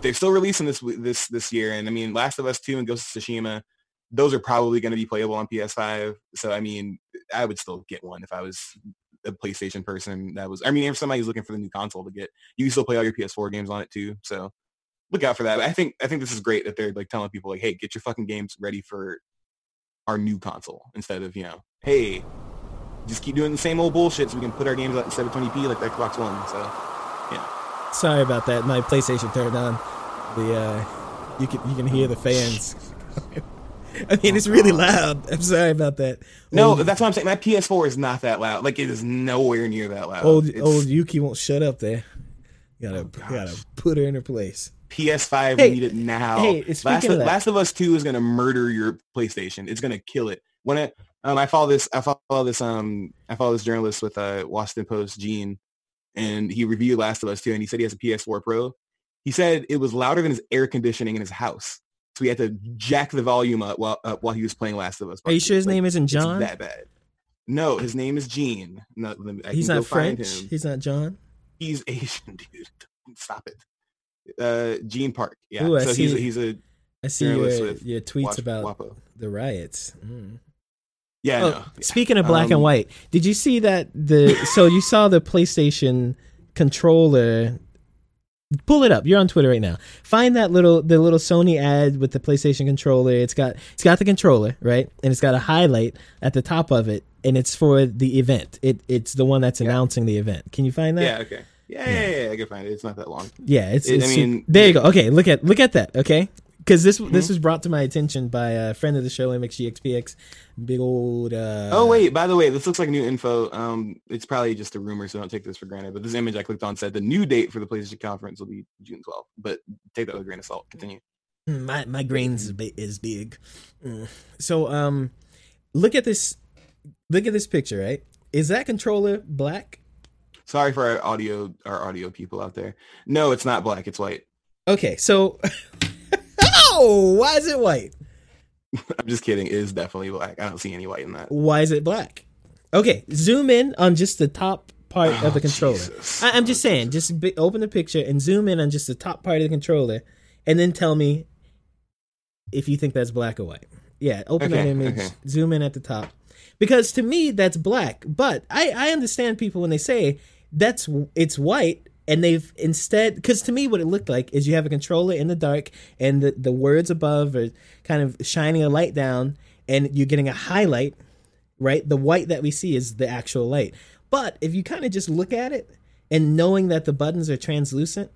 they're still releasing this this this year. And I mean, Last of Us 2 and Ghost of Tsushima, those are probably going to be playable on PS5. So I mean, I would still get one if I was a PlayStation person. That was, I mean, if somebody's looking for the new console to get, you can still play all your PS4 games on it too. So look out for that. But I think I think this is great that they're like telling people like, hey, get your fucking games ready for our new console instead of you know, hey, just keep doing the same old bullshit so we can put our games out in 720p like the Xbox One. So yeah. Sorry about that. My PlayStation turned on. The uh, you can you can hear the fans. I mean, it's really loud. I'm sorry about that. no, old, that's what I'm saying. My PS4 is not that loud. Like it is nowhere near that loud. old It's- old Yuki won't shut up there. You gotta Oh, gotta put her in her place. PS5 Hey, need it now. hey, Last, speaking of, of Last of Us 2 is going to murder your PlayStation. It's going to kill it. When it, um, I follow this, I follow this, um, I follow this journalist with uh, Washington Post, Gene, and he reviewed Last of Us too. and he said he has a PS4 Pro. He said it was louder than his air conditioning in his house, so he had to jack the volume up while up while he was playing Last of Us. Are you sure his Like, name isn't John? that bad. No, his name is Gene. No, He's not French. He's not John. He's Asian, dude. Stop it. Uh, Gene Park. Yeah. Ooh, so he's a, he's a I see your with your tweets Wash- about Wapo. the riots. Mm. Yeah. Oh, no. speaking of black and Um, white, did you see that the so you saw the PlayStation controller pull it up. You're on Twitter right now. Find that little the little Sony ad with the PlayStation controller. It's got it's got the controller, right? And it's got a highlight at the top of it and it's for the event. It it's the one that's Yeah. announcing the event. Can you find that? Yeah. Okay. Yeah, yeah, yeah, yeah, I can find it. It's not that long. Yeah, it's, It- it's I mean- there you go. Okay, look at look at that. Okay, because this Mm-hmm. this was brought to my attention by a friend of the show, MXGXPX, big old. Uh, oh wait, by the way, this looks like new info. Um, it's probably just a rumor, so don't take this for granted. But this image I clicked on said the new date for the PlayStation conference will be June 12th. But take that with a grain of salt. Continue. Hmm, my my grains is big. Mm. So um, look at this. Look at this picture. Right, is that controller black? Sorry for our audio, our audio people out there. No, it's not black. It's white. Okay, so oh, why is it white? I'm just kidding. It is definitely black. I don't see any white in that. Why is it black? Okay, zoom in on just the top part of Oh, the controller. Jesus. I, I'm just Oh, saying, just open the picture and zoom in on just the top part of the controller, and then tell me if you think that's black or white. Yeah, open that image, okay. zoom in at the top, because to me that's black. But I I understand people when they say that's it's white. And they've instead, because to me, what it looked like is you have a controller in the dark, and the, the words above are kind of shining a light down, and you're getting a highlight right? The white that we see is the actual light. But if you kind of just look at it and knowing that the buttons are translucent,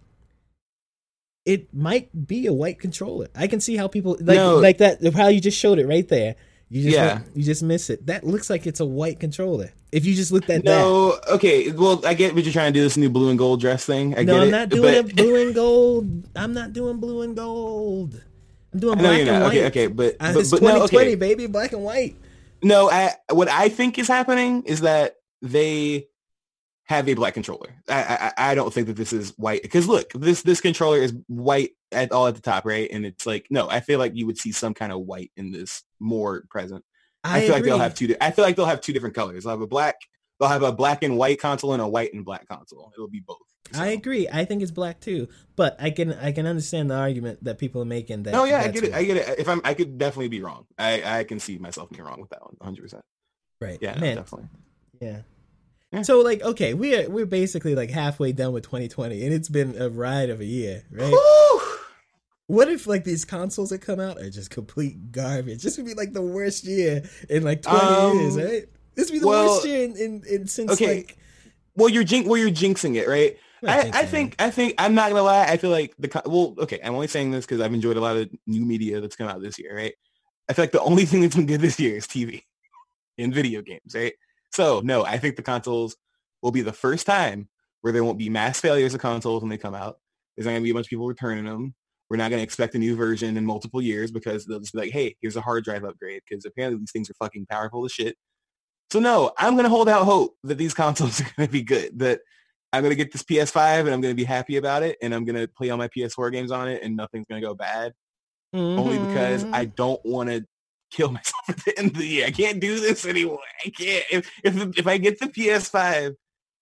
it might be a white controller. I can see how people like No. like that how you just showed it right there. You just Yeah. you just miss it. That looks like it's a white controller. If you just looked at that. No, okay. Well, I get what you're trying to do. This new blue and gold dress thing. I no, get I'm it, not doing but- it blue and gold. I'm not doing blue and gold. I'm doing black and white. Okay, okay, but, but, it's but no, 2020, okay. baby, black and white. No, I, what I think is happening is that they have a black controller. I, I, I don't think that this is white because look, this this controller is white at all at the top, right? And it's like no, I feel like you would see some kind of white in this more present. I, I, feel like they'll have two. di- I feel like they'll have two different colors. They'll have a black. They'll have a black and white console and a white and black console. It'll be both. I agree. I think it's black too, but I can I can understand the argument that people are making that. No, yeah, I get it. I get it. If I'm, I could definitely be wrong. I, I can see myself being wrong with that one, 100. percent right. Yeah, no, man. definitely. Yeah. Yeah. So like, okay, we're we're basically like halfway done with 2020, and it's been a ride of a year, right? What if like these consoles that come out are just complete garbage? This would be like the worst year in like 20 Um, years, right? This would be the Well, worst year in, in, in since okay. like Well, you're jink. Well, you're jinxing it, right? I, jinxing I think. I think. I'm not gonna lie. I feel like the. Well, okay. I'm only saying this because I've enjoyed a lot of new media that's come out this year, right? I feel like the only thing that's been good this year is TV and video games, right? So no, I think the consoles will be the first time where there won't be mass failures of consoles when they come out. There's not gonna be a bunch of people returning them. We're not gonna expect a new version in multiple years because they'll just be like, hey, here's a hard drive upgrade because apparently these things are fucking powerful as shit. So no, I'm going to hold out hope that these consoles are going to be good. That I'm going to get this PS5 and I'm going to be happy about it, and I'm going to play all my PS4 games on it, and nothing's going to go bad. Only because Mhm. I don't want to kill myself at the end of the year. I can't do this anymore. I can't. If if if I get the PS5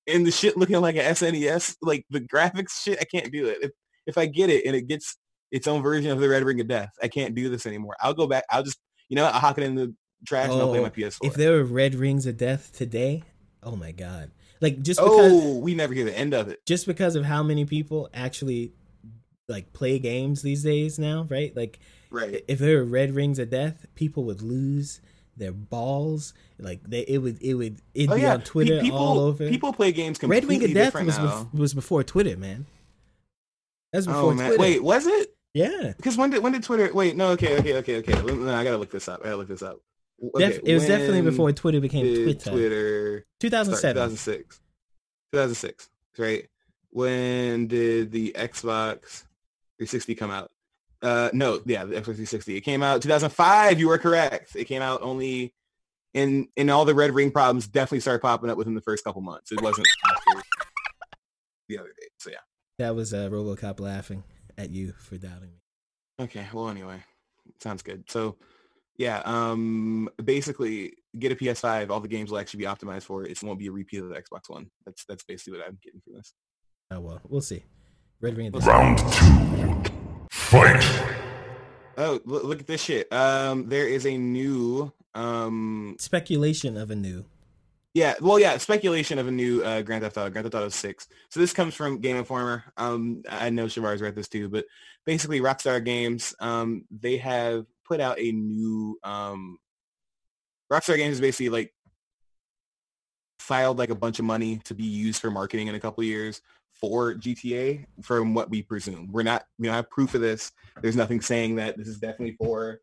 and the shit looking like an SNES, like the graphics shit, I can't do it. If if I get it and it gets its own version of the Red Ring of Death, I can't do this anymore. I'll go back. I'll just you know I'll hock it in the trash and I'll play Oh, my PS4. If there were red rings of death today, oh my god! Like just oh, because oh, we never hear the end of it. just because of how many people actually like play games these days now, right? Like Right. if there were red rings of death, people would lose their balls. Like they, it would, it would, it'd Oh be yeah, on Twitter people, all over. People play games red completely ring of death was bef- was before Twitter, man. That's oh, before oh man, Twitter. wait, was it? Yeah, Because when did when did Twitter? Wait, no, okay, okay, okay, okay. No, I gotta look this up. I gotta look this up. Okay, Def- it was definitely before Twitter became Twitter. Twitter. Sorry, 2007. 2006. 2006, right? When did the Xbox 360 come out? Uh, no, yeah, the Xbox 360. It came out 2005. You were correct. It came out only in in all the red ring problems definitely started popping up within the first couple months. It wasn't after the other day. So yeah. That was uh, RoboCop laughing at you for doubting me. Okay. Well, anyway, sounds good. So, yeah. Um, basically, get a PS5. All the games will actually be optimized for it. It won't be a repeat of the Xbox One. That's that's basically what I'm getting from this. Oh well, we'll see. Red ring of death. Round two. Fight. Oh, look, look at this shit. Um, there is a new. Um, Speculation of a new. Yeah. Well, yeah. Speculation of a new uh, Grand Theft Auto, Grand Theft Auto Six. So this comes from Game Informer. Um, I know Sheeva's read this too, but basically, Rockstar Games. Um, they have put out a new. Um, Rockstar Games is basically like filed like a bunch of money to be used for marketing in a couple years for GTA from what we presume. We're not, we don't have proof of this. There's nothing saying that this is definitely for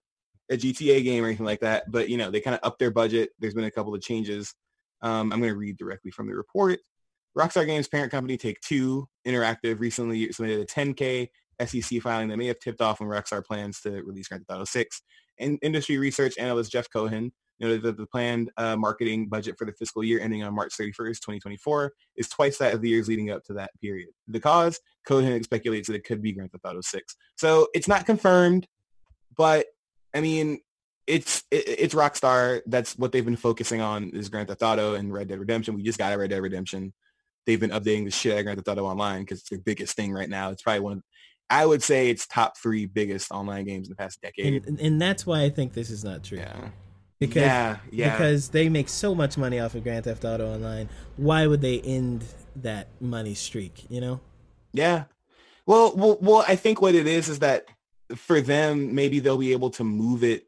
a GTA game or anything like that. But, you know, they kind of upped their budget. There's been a couple of changes. Um, I'm going to read directly from the report. Rockstar Games parent company Take-Two Interactive recently submitted a 10K SEC filing that may have tipped off when Rockstar plans to release Grand Theft Auto 6. And industry research analyst Jeff Cohen noted that the planned uh, marketing budget for the fiscal year ending on March 31st, 2024 is twice that of the years leading up to that period. The cause, Cohen speculates that it could be Grand Theft Auto 6. So it's not confirmed, but I mean, it's it, it's Rockstar. That's what they've been focusing on is Grand Theft Auto and Red Dead Redemption. We just got a Red Dead Redemption. They've been updating the shit out of Grand Theft Auto Online because it's their biggest thing right now. It's probably one of, I would say it's top three biggest online games in the past decade. And, and that's why I think this is not true. yeah. Because yeah, yeah. because they make so much money off of Grand Theft Auto Online. Why would they end that money streak? You know? Yeah. Well, well, well, I think what it is is that for them, maybe they'll be able to move it.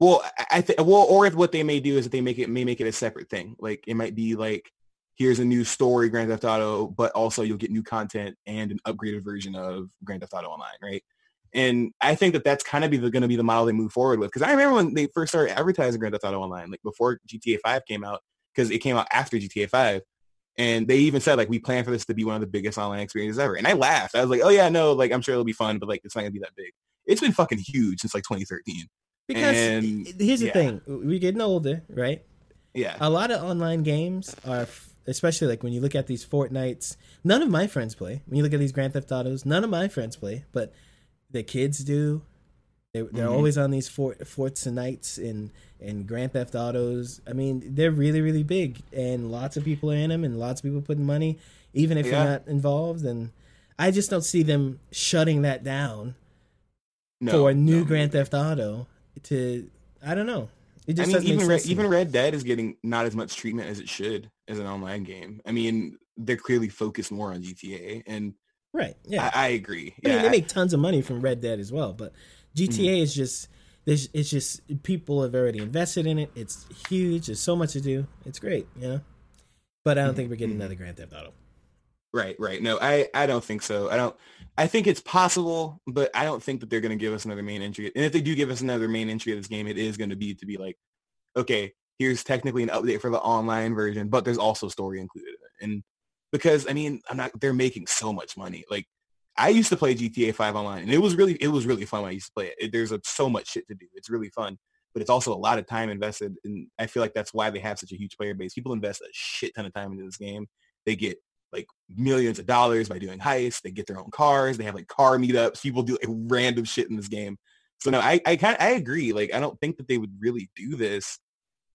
Well, I- think, well, or if what they may do is that they make it, may make it a separate thing. Like it might be like, here's a new story, Grand Theft Auto, but also you'll get new content and an upgraded version of Grand Theft Auto Online, right? And I think that that's kind of be going to be the model they move forward with. Because I remember when they first started advertising Grand Theft Auto Online, like before GTA 5 came out, because it came out after GTA 5. And they even said like we plan for this to be one of the biggest online experiences ever. And I laughed. I was like, oh yeah, no, like I'm sure it'll be fun, but like it's not gonna be that big. It's been fucking huge since like 2013. Because And- here's the yeah. thing: we're getting older, right? Yeah. A lot of online games are, especially like when you look at these Fortnites. None of my friends play. When you look at these Grand Theft Autos, none of my friends play, but the kids do. They, they're Mhm. always on these Fort Forts and Nights and and Grand Theft Autos. I mean, they're really really big, and lots of people are in them, and lots of people putting money, even if Yeah. you're not involved. And I just don't see them shutting that down no, for a new no. Grand Theft Auto. To I don't know. It I just mean, doesn't even Red, even. Red Dead is getting not as much treatment as it should as an online game. I mean, they're clearly focused more on GTA, and right. Yeah. I, I agree. I Yeah, mean, they make tons of money from Red Dead as well, but GTA Mm-hmm. is just there's it's just people have already invested in it. It's huge. There's so much to do. It's great, you know. But I don't think we're getting another Grand Theft Auto. Right, right. No, I, I don't think so. I don't. I think it's possible, but I don't think that they're going to give us another main entry. And if they do give us another main entry of this game, it is going to be to be like, okay, here's technically an update for the online version, but there's also story included. And because I mean, I'm not. They're making so much money. Like I used to play GTA 5 online, and it was really it was really fun when I used to play it. it there's a, so much shit to do. It's really fun, but it's also a lot of time invested, and I feel like that's why they have such a huge player base. People invest a shit ton of time into this game. They get like millions of dollars by doing heists. They get their own cars. They have like car meetups. People do like random shit in this game. So no, I I kind I agree. Like I don't think that they would really do this,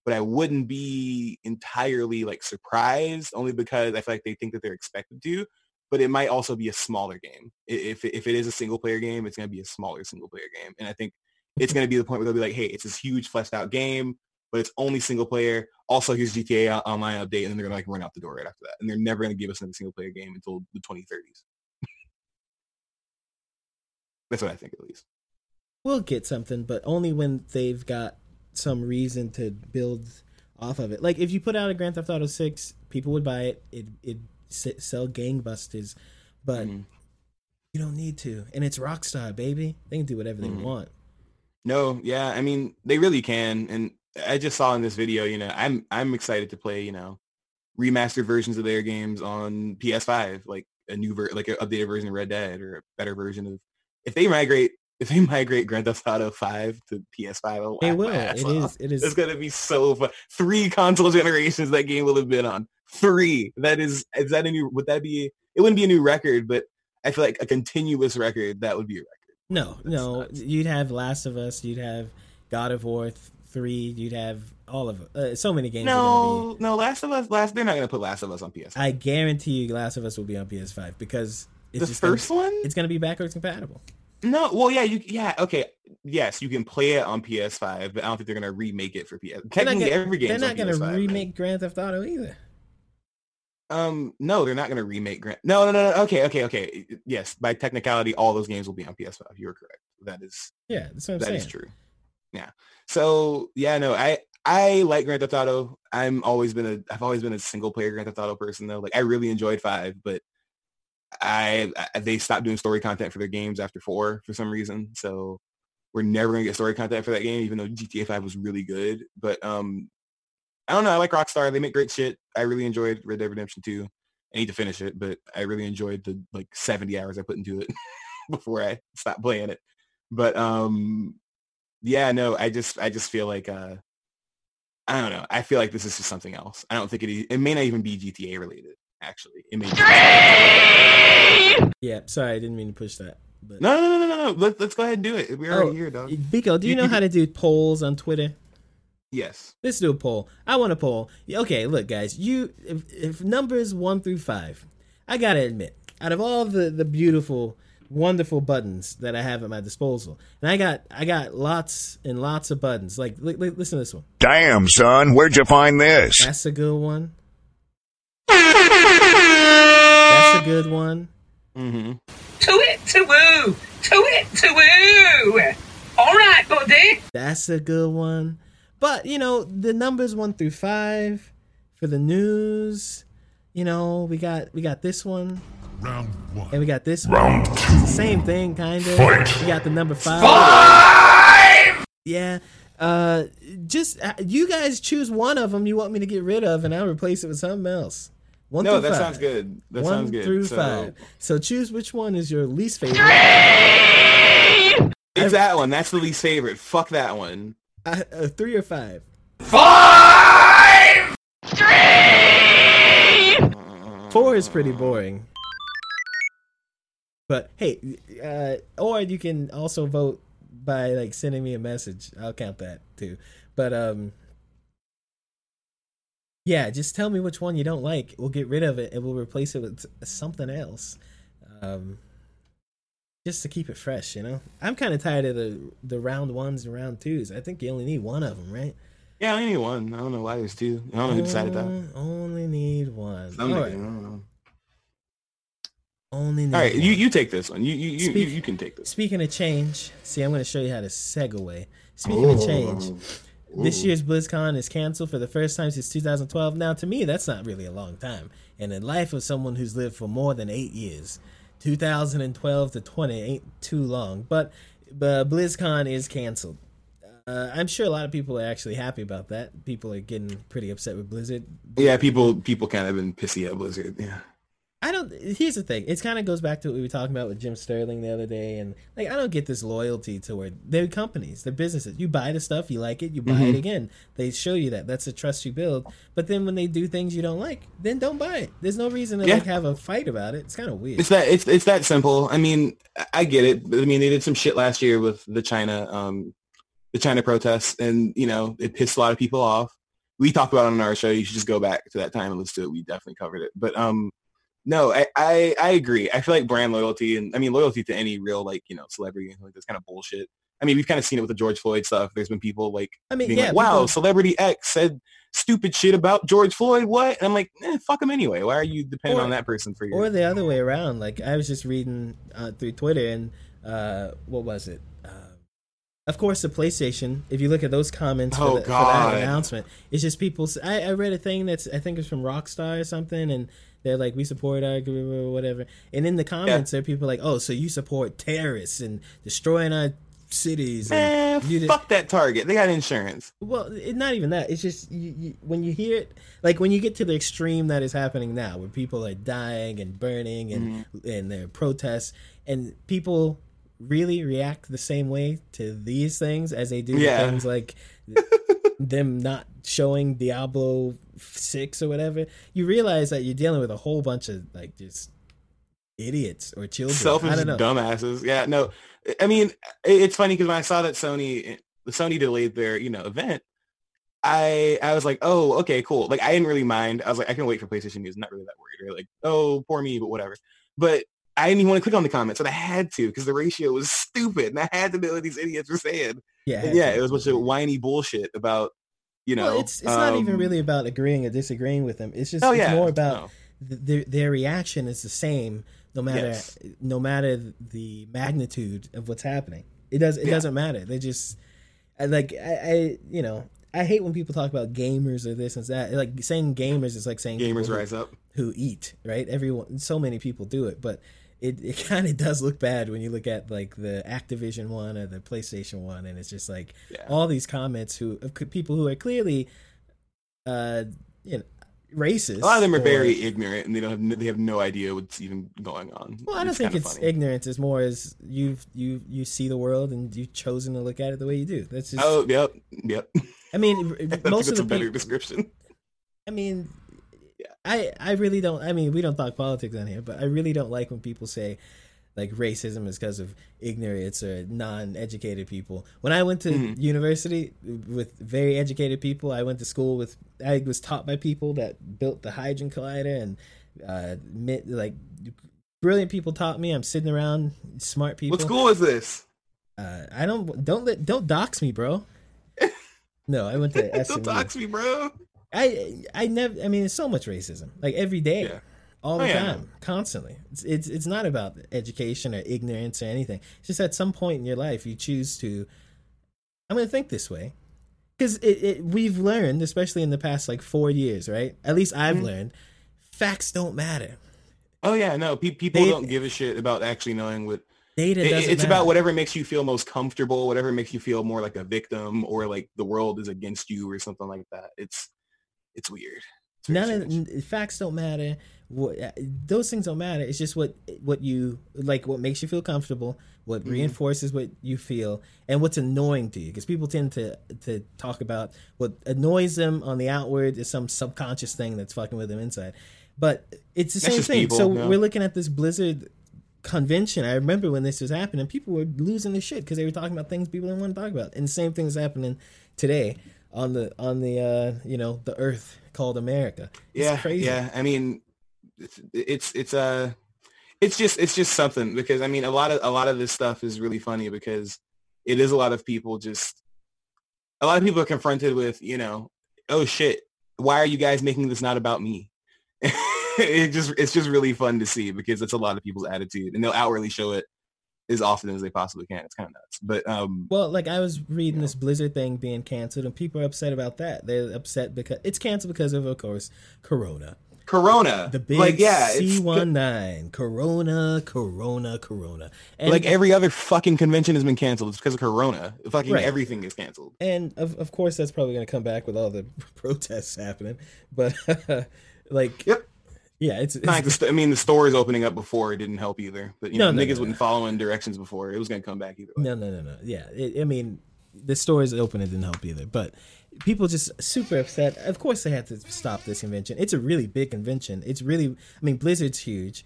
but I wouldn't be entirely like surprised only because I feel like they think that they're expected to. But it might also be a smaller game. If if it is a single player game, it's going to be a smaller single player game. And I think it's going to be the point where they'll be like, hey, it's this huge fleshed out game, but it's only single player. Also, here's GTA Online update, and then they're gonna like run out the door right after that, and they're never gonna give us another single player game until the 2030s. That's what I think, at least. We'll get something, but only when they've got some reason to build off of it. Like if you put out a Grand Theft Auto Six, people would buy it. It it sell gangbusters, but Mhm. you don't need to. And it's Rockstar, baby. They can do whatever they Mhm. want. No, yeah, I mean they really can, and I just saw in this video, you know, I'm I'm excited to play, you know, remastered versions of their games on PS5, like a new ver- like an updated version of Red Dead or a better version of. If they migrate, if they migrate Grand Theft Auto 5 to PS5, I'll They will. It is. It is. It's gonna be so fun. Three console generations that game will have been on. Three. That is. Is that a new? Would that be? It wouldn't be a new record, but I feel like a continuous record that would be a record. No, That's no. nuts. You'd have Last of Us. You'd have God of War three. You'd have all of uh, so many games. No, no. Last of Us. Last. They're not gonna put Last of Us on PS. I guarantee you, Last of Us will be on PS5 because it's the just first gonna, one? It's going to be backwards compatible. No. Well, yeah. You. Yeah. Okay. Yes, you can play it on PS5, but I don't think they're gonna remake it for PS. Technically, gonna- every game. They're not to to remake Grand Theft Auto either. Um, no, they're not going to remake Grand. No, no, no, no. Okay, okay, okay. Yes, by technicality, all those games will be on PS5. You are correct. That is Yeah, that's what I'm That saying. is true. Yeah. So yeah, no, I I like Grand Theft Auto. I'm always been a I've always been a single player Grand Theft Auto person though. Like I really enjoyed five, but I, I they stopped doing story content for their games after four for some reason. So we're never gonna get story content for that game, even though GTA Five was really good. But um, I don't know. I like Rockstar. They make great shit. I really enjoyed Red Dead Redemption 2. I need to finish it, but I really enjoyed the like 70 hours I put into it before I stopped playing it. But um, yeah, no, I just I just feel like uh, I don't know. I feel like this is just something else. I don't think it it may not even be GTA related. Actually, it may. Be. Yeah, sorry, I didn't mean to push that. But No, no, no, no, no, no. Let, let's go ahead and do it. We're already Oh, here, dog. Biko, do you You- know you- how to do polls on Twitter? Yes. Let's do a poll. I want a poll. Okay, look, guys. You, if, if numbers one through five, I gotta admit, out of all the the beautiful, wonderful buttons that I have at my disposal, and I got I got lots and lots of buttons. Like, li- li- listen to this one. Damn, son, where'd you find this? That's a good one. That's a good one. Mm-hmm. To it, to woo! To it, to woo! All right, buddy. That's a good one. But you know, the numbers one through five for the news. You know, we got we got this one Round and we got this one. Round two. Same thing, kind of. Fight. We got the number five. Five. Yeah. Uh, just uh, you guys choose one of them you want me to get rid of, and I'll replace it with something else. One No, through that five. sounds good. That one sounds good. through so, five. So choose which one is your least favorite. Three! It's that one. That's the least favorite. Fuck that one. Uh, uh, three or five. Five. Three. Four is pretty boring. But hey, uh, or you can also vote by like sending me a message. I'll count that too. But um, yeah, just tell me which one you don't like. We'll get rid of it and we'll replace it with something else. Um, just to keep it fresh, you know. I'm kind of tired of the the round ones and round twos. I think you only need one of them, right? Yeah, I only need one. I don't know why there's two. I don't know who decided that. Uh, Only need one. Some All nigga, right. I don't know. Only need All right, you one. you take this one. You you you, you, Speak- you can take this. Speaking of change, see, I'm going to show you how to segue. Speaking of change, this year's BlizzCon is canceled for the first time since 2012. Now, to me, that's not really a long time. And in life of someone who's lived for more than eight years, 2012 to 20 ain't too long. But, but BlizzCon is canceled. Uh, I'm sure a lot of people are actually happy about that. People are getting pretty upset with Blizzard. Yeah, people people kind of been pissy at Blizzard. Yeah. I don't. Here's the thing. It kind of goes back to what we were talking about with Jim Sterling the other day, and like I don't get this loyalty toward their companies, their businesses. You buy the stuff, you like it, you buy Mm-hmm. it again. They show you that. That's the trust you build. But then when they do things you don't like, then don't buy it. There's no reason to Yeah. like have a fight about it. It's kind of weird. It's that it's it's that simple. I mean, I- get it. I mean, they did some shit last year with the China um the China protests, and you know it pissed a lot of people off. We talked about it on our show. You should just go back to that time and listen to it. We definitely covered it. But um, no, I I, I agree. I feel like brand loyalty and I mean loyalty to any real like you know celebrity like this kind of bullshit. I mean, we've kind of seen it with the George Floyd stuff. There's been people like I mean, yeah, like, "Wow, people- celebrity X said stupid shit about George Floyd." What? And I'm like, eh, "Fuck him anyway. Why are you depending Or- on that person for your?" or the other way around. Like I was just reading uh, through Twitter, and uh, what was it? Uh, of course, the PlayStation. If you look at those comments Oh, for, the, for that announcement, it's just people. I read a thing that's I think it's from Rockstar or something, and they're like, "We support our group or whatever." And in the comments, there are people like, "Oh, so you support terrorists and destroying our cities?" Man, did- fuck that Target. They got insurance. well, it, not even that. It's just you, you, when you hear it, like when you get to the extreme that is happening now, where people are dying and burning and Mm-hmm. and there are protests, and people really react the same way to these things as they do Yeah. things like them not showing Diablo six or whatever. You realize that you're dealing with a whole bunch of like just idiots or children. Selfish I don't know. dumbasses. Yeah, no. I mean, it's funny because when I saw that Sony, the Sony delayed their, you know, event, I I was like, oh, okay, cool. Like I didn't really mind. I was like, I can wait for PlayStation News. I'm not really that worried. Right? Like, oh, poor me, but whatever. But I didn't even want to click on the comments, and I had to because the ratio was stupid, and I had to know what these idiots were saying. Yeah, yeah, it was a bunch of whiny bullshit about, you know. well, it's it's not even um, really about agreeing or disagreeing with them. It's just Oh it's yeah, more about no. their their reaction is the same no matter Yes. no matter the magnitude of what's happening. It does it Yeah. doesn't matter. They just like I, I you know I hate when people talk about gamers or this and that. Like saying gamers is like saying gamers people who- rise up. who eat right. Everyone, so many people do it, but it, it kind of does look bad when you look at like the Activision one or the PlayStation one, and it's just like Yeah. all these comments who of people who are clearly, uh, you know, racist. A lot of them are or- very ignorant, and they don't have no, they have no idea what's even going on. Well, I don't It's think it's funny. ignorance. It's more as you you you see the world and you've chosen to look at it the way you do. That's just. Oh, yep, yep. I mean, That's, most of the a better people. description. I mean. I I really don't. I mean, we don't talk politics on here, but I really don't like when people say like racism is because of ignorance or non-educated people. When I went to Mhm. university with very educated people, I went to school with. I was taught by people that built the Hadron Collider and uh, like brilliant people taught me. I'm sitting around smart people. What school is this? Uh, I don't don't let don't dox me, bro. No, I went to Don't dox me, bro. I I never. I mean, it's so much racism, like every day, Yeah. all Oh, the yeah. time, constantly. It's, it's it's not about education or ignorance or anything. It's just at some point in your life you choose to. I'm going to think this way, because it, it we've learned, especially in the past like four years, right? At least I've Mhm. learned, facts don't matter. Oh yeah, no. Pe- people don't give a shit about actually knowing what. Data it- it's matter. about whatever makes you feel most comfortable, whatever makes you feel more like a victim, or like the world is against you, or something like that. It's it's weird. It's None of facts don't matter. What, uh, those things don't matter. It's just what what you like, what makes you feel comfortable, what Mm-hmm. reinforces what you feel, and what's annoying to you. Because people tend to to talk about what annoys them on the outward is some subconscious thing that's fucking with them inside. But it's the That's same thing. people, so yeah. we're looking at this Blizzard convention. I remember when this was happening, people were losing their shit because they were talking about things people didn't want to talk about. And the same thing is happening today on the on the uh you know the earth called America. It's yeah, crazy. yeah. I mean, it's it's it's uh it's just it's just something because I mean a lot of a lot of this stuff is really funny because it is a lot of people just a lot of people are confronted with you know oh shit why are you guys making this not about me it just it's just really fun to see because it's a lot of people's attitude and they'll outwardly show it as often as they possibly can. It's kind of nuts. But um, Well, like I was reading this Blizzard thing being canceled, and people are upset about that. They're upset because it's canceled because of, of course, Corona. Corona, The big like yeah, C one nine, Corona, Corona, Corona. And, like every other fucking convention has been canceled. It's because of Corona. Fucking Right. everything is canceled. and of, of course, that's probably going to come back with all the protests happening. But, like, Yep. Yeah, it's, it's Not like the st- I mean, the stores opening up before it didn't help either. But you No, know, no, niggas no, wouldn't follow in directions before. It was gonna come back either. Way. No, no, no, no. Yeah, it, I mean, the stores open it didn't help either. But people just super upset. Of course, they had to stop this convention. It's a really big convention. It's really, I mean, Blizzard's huge.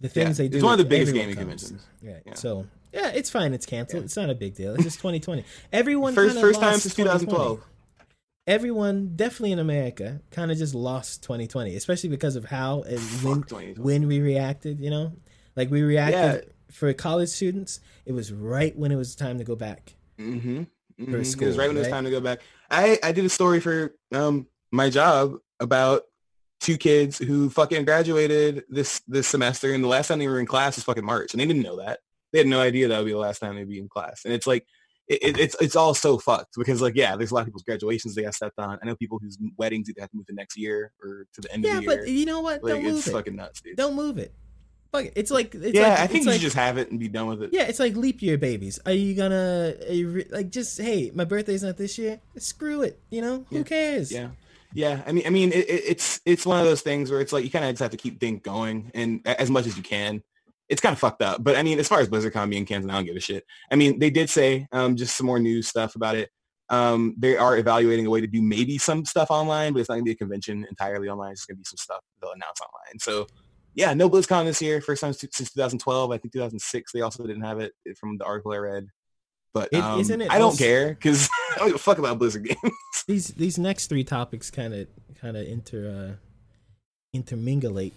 The things Yeah, they do. it's one of the biggest gaming comes. conventions. Right. Yeah. So yeah, it's fine. It's canceled. It's not a big deal. It's just 2020. Everyone First first time since 2012. Everyone, definitely in America, kind of just lost 2020, especially because of how and when when we reacted. You know, like we reacted for college students. It was right when it was time to go back. Mm-hmm. For It was right when it was time to go back. I I did a story for um my job about two kids who fucking graduated this this semester, and the last time they were in class was fucking March, and they didn't know that. They had no idea that would be the last time they'd be in class, and it's like. It, it, it's it's all so fucked because like yeah there's a lot of people's graduations they got stepped on I know people whose weddings either have to move to next year or to the end Yeah, of the year Yeah, but you know what? like Don't move it's it. fucking nuts dude Don't move it. Fuck it. It's like it's yeah like, I think you like, should just have it and be done with it yeah, it's like leap year babies. Are you gonna are you re- like just hey, my birthday's not this year? Screw it. You know Yeah. who cares? Yeah, yeah. I mean, I mean, it, it's it's one of those things where it's like you kind of just have to keep things going and as much as you can. It's kind of fucked up, but I mean, as far as BlizzardCon being canceled, I don't give a shit. I mean, they did say um, just some more news stuff about it. Um, they are evaluating a way to do maybe some stuff online, but it's not gonna be a convention entirely online. It's gonna be some stuff they'll announce online. So, yeah, no BlizzCon this year. First time since 2012. I think 2006 they also didn't have it from the article I read. But It- um, isn't it I don't also- care because I don't give a fuck about Blizzard games. These these next three topics kind of kind of inter uh, interminglate.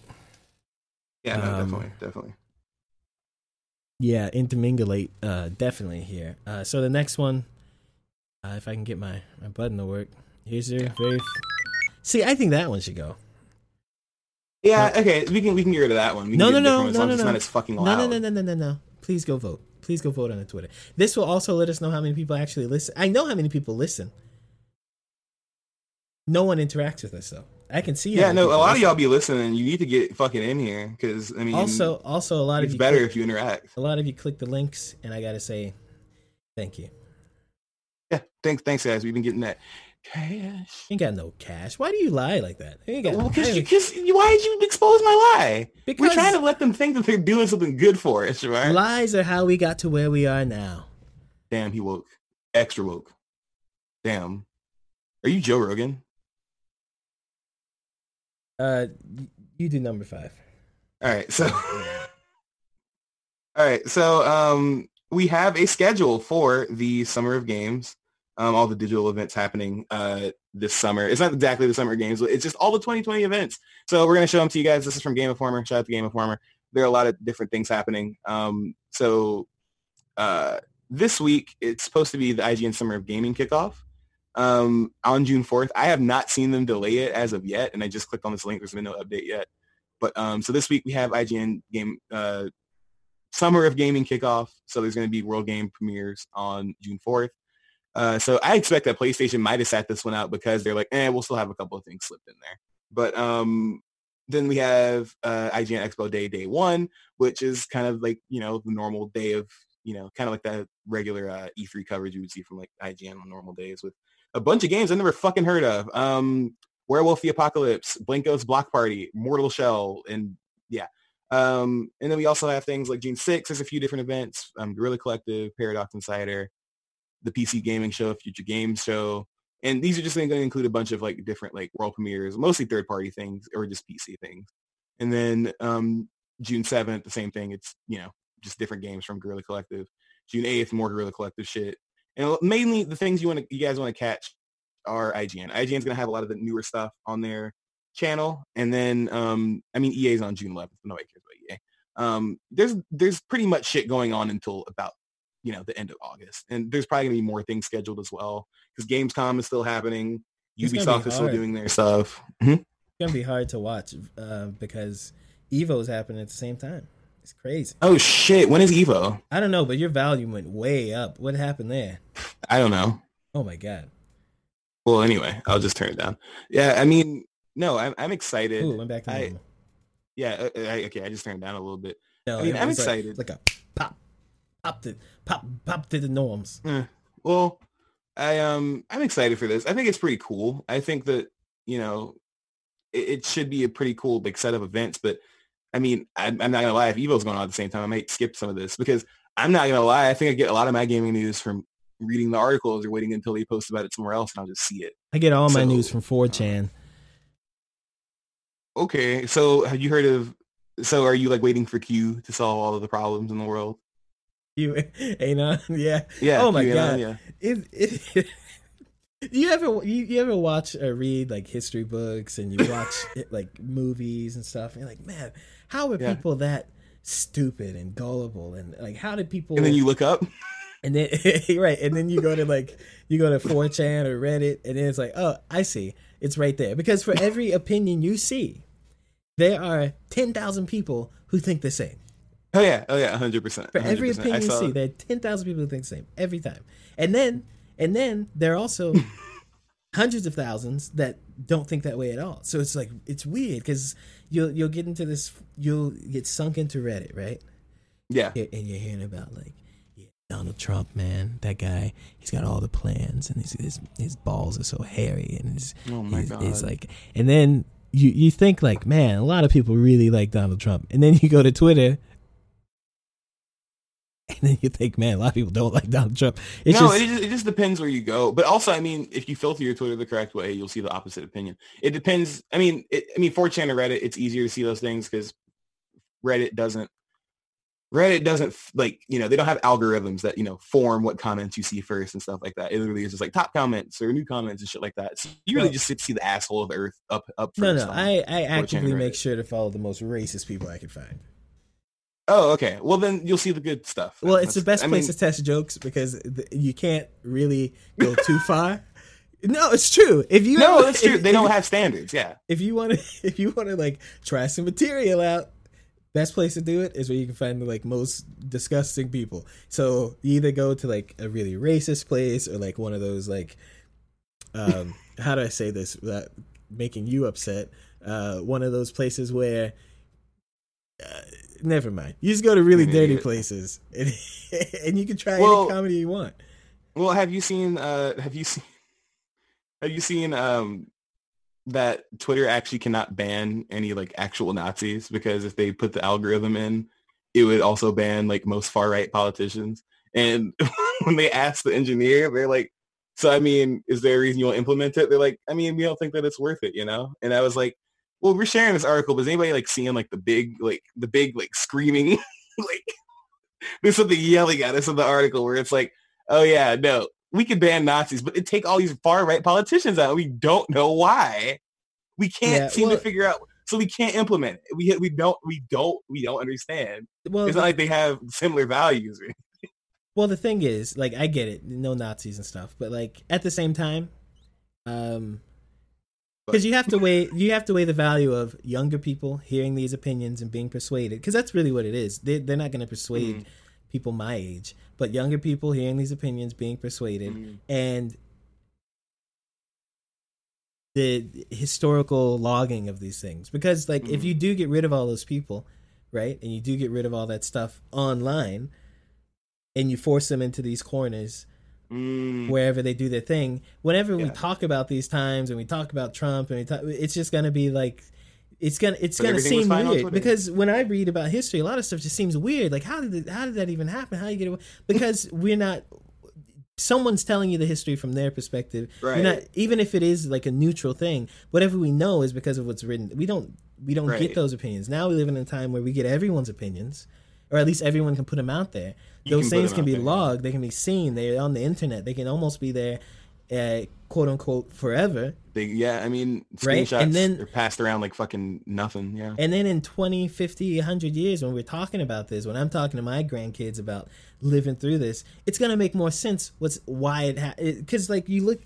yeah, no, Um, definitely, definitely. Yeah, interminglate uh, definitely here. Uh, so the next one, uh, if I can get my my button to work, here's your very. See, I think that one should go. Yeah, okay, we can we can get rid of that one. We can No, no, no, no, no, no. not as fucking No, loud. no, no, no, no, no, no. Please go vote. Please go vote on the Twitter. This will also let us know how many people actually listen. I know how many people listen. No one interacts with us though. I can see. Yeah, no, a lot of y'all be listening. You need to get fucking in here because I mean, Also, also a lot of it's you. better click- if you interact. a lot of you click the links, and I gotta say, thank you. Yeah, thanks, thanks, guys. We've been getting that cash. You ain't got no cash. Why do you lie like that? You ain't got Well, because why did you expose my lie? Because- We're trying to let them think that they're doing something good for us, right? lies are how we got to where we are now. Damn, he woke, extra woke. Damn, are you Joe Rogan? Uh, you do number five. All right, so all right, so um, we have a schedule for the Summer of Games. Um, all the digital events happening uh, this summer. It's not exactly the Summer Games, but it's just all the 2020 events. So we're gonna show them to you guys. This is from Game Informer. Shout out to Game Informer. There are a lot of different things happening. Um, so uh, this week it's supposed to be the IGN Summer of Gaming kickoff um, on June 4th. I have not seen them delay it as of yet, and I just clicked on this link. There's been no update yet. But um, so this week we have IGN game uh, Summer of Gaming kickoff. So there's going to be World Game premieres on June 4th. Uh, so I expect that PlayStation might have sat this one out because they're like, eh, we'll still have a couple of things slipped in there. But um, then we have uh, IGN Expo Day, day one, which is kind of like, you know, the normal day of, you know, kind of like that regular uh, E3 coverage you would see from like IGN on normal days with a bunch of games I never fucking heard of. Um, Werewolf the Apocalypse, Blankos Block Party, Mortal Shell, and yeah. Um, and then we also have things like June 6th, there's a few different events, um, Guerrilla Collective, Paradox Insider, the PC Gaming Show, Future Games Show. And these are just going to include a bunch of like different like world premieres, mostly third party things or just PC things. And then um, June 7th, the same thing. It's, you know, just different games from Guerrilla Collective. June 8th, more Guerrilla Collective shit. And mainly the things you want to, you guys want to catch are IGN. IGN's going to have a lot of the newer stuff on their channel. And then, um, I mean, EA's on June 11th. Nobody cares about EA. Um, there's, there's pretty much shit going on until about, you know, the end of August. And there's probably going to be more things scheduled as well because Gamescom is still happening. It's Ubisoft is still doing their stuff. It's gonna be hard to watch uh, because Evo's happening at the same time. It's crazy. Oh shit! When is Evo? I don't know, but your volume went way up. What happened there? I don't know. Oh my god. Well, anyway, I'll just turn it down. Yeah, I mean, no, I'm I'm excited. Ooh, went back to I- normal. Yeah, uh, I, okay, I just turned it down a little bit. No, I mean, I'm was like- excited. Like, a pop, pop to pop, pop to the norms. Eh, well, I um I'm excited for this. I think it's pretty cool. I think that you know it, it should be a pretty cool big set of events. But I mean, I'm, I'm not gonna lie. If Evo's going on at the same time, I might skip some of this because I'm not gonna lie. I think I get a lot of my gaming news from reading the articles or waiting until they post about it somewhere else, and I'll just see it. I get all my news from uh, 4chan. Okay, so have you heard of? So are you like waiting for Q to solve all of the problems in the world? You, ain't on, yeah. Yeah. Oh my God. Yeah. It, it, you ever you, you ever watch or read like history books and you watch like movies and stuff? And you're like, man, how are Yeah. people that stupid and gullible? And like, how did people? And then you look up. And then right, and then you go to like you go to 4chan or Reddit, and then it's like, oh, I see, it's right there. Because for every opinion you see, there are ten thousand people who think the same. Oh yeah. Oh yeah. Hundred percent. For every 100%. Opinion you see, there are ten thousand people who think the same every time. And then and then there are also hundreds of thousands that don't think that way at all. So it's like it's weird because you'll you'll get into this, you'll get sunk into Reddit, right? Yeah. And you're hearing about like yeah, Donald Trump, man, that guy, he's got all the plans, and his his, his balls are so hairy, and his, Oh my his, his, God. like, and then you you think like, man, a lot of people really like Donald Trump, and then you go to Twitter. Then you think, man, a lot of people don't like Donald Trump. It's no, just, it, just, it just depends where you go. But also, I mean, if you filter your Twitter the correct way, you'll see the opposite opinion. It depends. I mean, it, I mean, 4chan or Reddit, it's easier to see those things because Reddit doesn't. Reddit doesn't like you know they don't have algorithms that you know form what comments you see first and stuff like that. It literally is just like top comments or new comments and shit like that. So you really Well- just sit- see the asshole of earth up up no, first. no. I I actively make sure to follow the most racist people I can find. Oh, okay. Well, then you'll see the good stuff. Well, it's the best I place mean, to test jokes because th- you can't really go too far. No, it's true. If you No, ever- that's true. if- They if- don't have standards. Yeah. if you want to if you want to like try some material out best place to do it is where you can find the like most disgusting people so you either go to like a really racist place or like one of those like um how do i say this without making you upset uh one of those places where uh, never mind you just go to really dirty places and, and you can try Well- any comedy you want Well, have you seen? Uh, have you seen? Have you seen um, that Twitter actually cannot ban any like actual Nazis because if they put the algorithm in, it would also ban like most far right politicians. And when they asked the engineer, they're like, "So I mean, is there a reason you won't implement it?" They're like, "I mean, we don't think that it's worth it," you know. And I was like, "Well, we're sharing this article, but is anybody like seeing like the big like the big like screaming like?" There's something yelling at us in the article where it's like, oh yeah, no, we could ban Nazis, but it take all these far right politicians out. We don't know why. We can't Yeah, seem well- to figure out. So we can't implement it. We we don't we don't we don't understand. well It's not like they have similar values. Well, the thing is, like, I get it, no Nazis and stuff, but like at the same time, um, because you have to weigh you have to weigh the value of younger people hearing these opinions and being persuaded, because that's really what it is. They they're not going to persuade Mhm. people my age, but younger people hearing these opinions, being persuaded, Mhm. and the historical logging of these things. Because like, if Mhm. you do get rid of all those people, right, and you do get rid of all that stuff online, and you force them into these corners Mm. wherever they do their thing. Whenever we talk about these times and we talk about Trump and we talk, it's just gonna be like. It's gonna it's But gonna seem weird because when I read about history, a lot of stuff just seems weird. Like how did it, how did that even happen? How you get away? Because we're not. Someone's telling you the history from their perspective. You're not Right. even if it is like a neutral thing. Whatever we know is because of what's written. We don't we don't get those opinions. Now we live in a time where we get everyone's opinions, or at least everyone can put them out there. You Those can things can be there. logged. They can be seen. They're on the internet. They can almost be there, uh, quote unquote, forever. They, yeah, I mean, Right, screenshots and then- are passed around like fucking nothing. Yeah. And then in 20, 50, 100 years, when we're talking about this, when I'm talking to my grandkids about living through this, it's going to make more sense what's why it happened. because like you look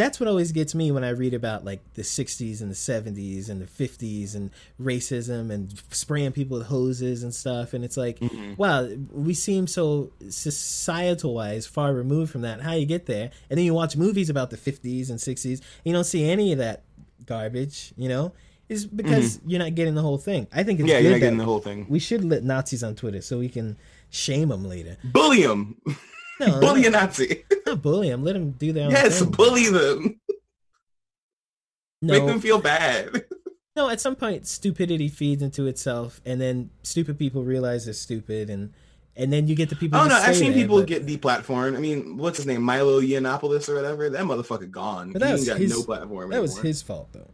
that's what always gets me when I read about like the 60s and the 70s and the 50s and racism and spraying people with hoses and stuff. And it's like, mm-hmm. wow, we seem so societal wise far removed from that. How you get there? And then you watch movies about the 50s and 60s, and you don't see any of that garbage, you know? It's because mm-hmm. you're not getting the whole thing. I think it's Yeah, you're not getting the whole thing. we should let Nazis on Twitter so we can shame them later. Bully them. No, bully a Nazi. not bully them. Let them do their own yes, thing. bully them. No, Make them feel bad. No, at some point, stupidity feeds into itself, and then stupid people realize they're stupid, and and then you get the people. Oh no, I've seen there, people but- get deplatformed. I mean, what's his name? Milo Yiannopoulos or whatever. That motherfucker gone. But that he was got his- no platform. That was anymore. his fault, though.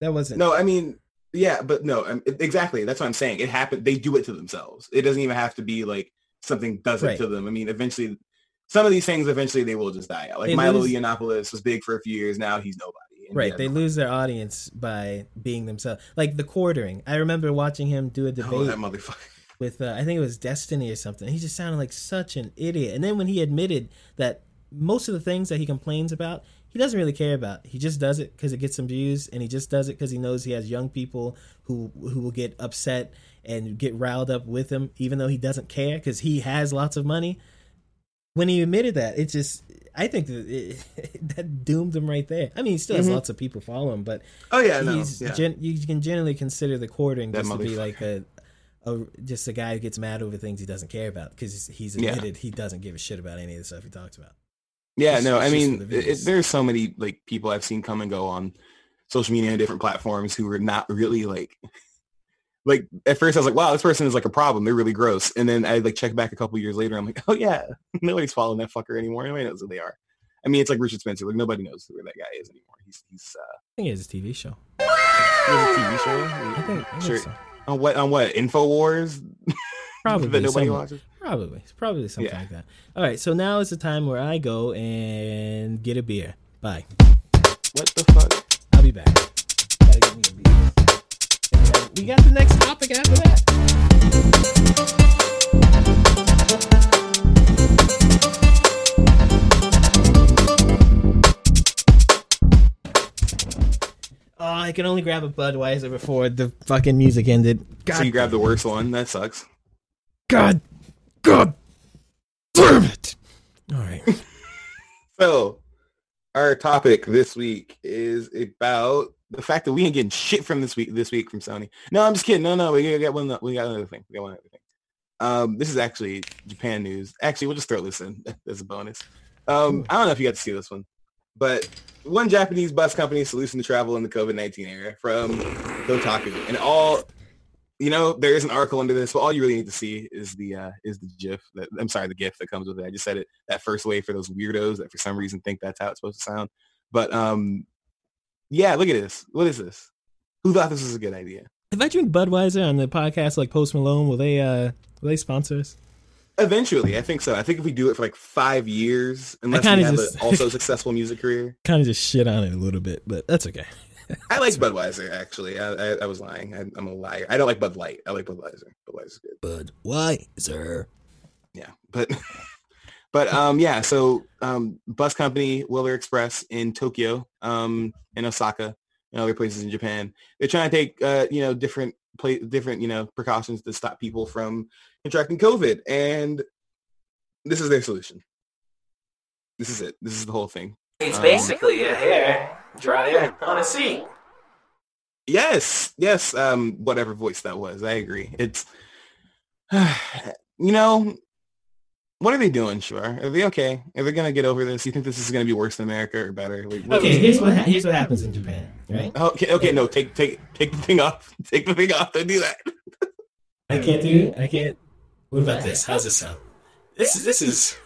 That wasn't. No, I mean, yeah, but no, exactly. That's what I'm saying. It happened. They do it to themselves. It doesn't even have to be like something does it Right. to them. I mean, eventually, some of these things eventually they will just die out. Like They Milo lose- Yiannopoulos was big for a few years. Now he's nobody. Right, they lose their audience by being themselves. Like the quartering. I remember watching him do a Oh, debate that motherfucker. with, uh, I think it was Destiny or something. He just sounded like such an idiot. And then when he admitted that most of the things that he complains about, he doesn't really care about. He just does it because it gets some views, and he just does it because he knows he has young people who who will get upset and get riled up with him, even though he doesn't care because he has lots of money. When he admitted that, it just. I think that it, that doomed him right there. I mean, he still has mm-hmm. lots of people follow him, but Oh yeah, no, he's yeah. gen- you can generally consider the quartering That just to be like a, a just a guy who gets mad over things he doesn't care about because he's Yeah. admitted he doesn't give a shit about any of the stuff he talks about. Yeah, It's- no, it's I mean, the it, there's so many like people I've seen come and go on social media and different platforms who are not really like, like at first I was like, wow, this person is like a problem. They're really gross. And then I like check back a couple years later. I'm like, oh yeah, nobody's following that fucker anymore. Nobody knows who they are. I mean, it's like Richard Spencer. Like nobody knows who that guy is anymore. He's he's uh, I think it's a TV show. he has a TV show. I think, I think Sure. so. On what on what Infowars Probably that nobody some- watches. Probably, it's probably something Yeah. like that. All right, so now is the time where I go and get a beer. Bye. What the fuck? I'll be back. We got the next topic after that. Oh, I can only grab a Budweiser before the fucking music ended. God, So you grab the worst one. That sucks. God, God, damn it! All right. So, our topic this week is about the fact that we ain't getting shit from this week. This week from Sony. No, I'm just kidding. No, no, we got one. We got another thing. We got one other thing. Um, this is actually Japan news. Actually, we'll just throw this in as a bonus. Um, I don't know if you got to see this one, but one Japanese bus company is solution to travel in the COVID-19 era from Kotaku, and all. You know, there is an article under this, but all you really need to see is the uh, is the GIF. That, I'm sorry, the GIF that comes with it. I just said it that first way for those weirdos that for some reason think that's how it's supposed to sound. But um, yeah, look at this. What is this? Who thought this was a good idea? If I drink Budweiser on the podcast like Post Malone, will they uh will they sponsor us? Eventually, I think so. I think if we do it for like five years, unless we have just- a also successful music career, Kind of just shit on it a little bit, but that's okay. I like Budweiser. Actually, I, I, I was lying. I, I'm a liar. I don't like Bud Light. I like Budweiser. Budweiser's good. Budweiser. Yeah, but but um yeah. So um bus company Willer Express in Tokyo, um in Osaka, and other places in Japan. They're trying to take uh you know different play different you know precautions to stop people from contracting COVID, and this is their solution. This is it. This is the whole thing. It's Um, basically a hair dryer on a seat. Yes, yes. Um, whatever voice that was, I agree. It's, you know, what are they doing? Sure, are they okay? Are they gonna get over this? You think this is gonna be worse than America or better? Like, what- Okay, here's what ha- here's what happens in Japan, right? Okay, okay, no, take take take the thing off. Take the thing off. Don't do that. I can't do it. I can't. What about this? How's this sound? This is this is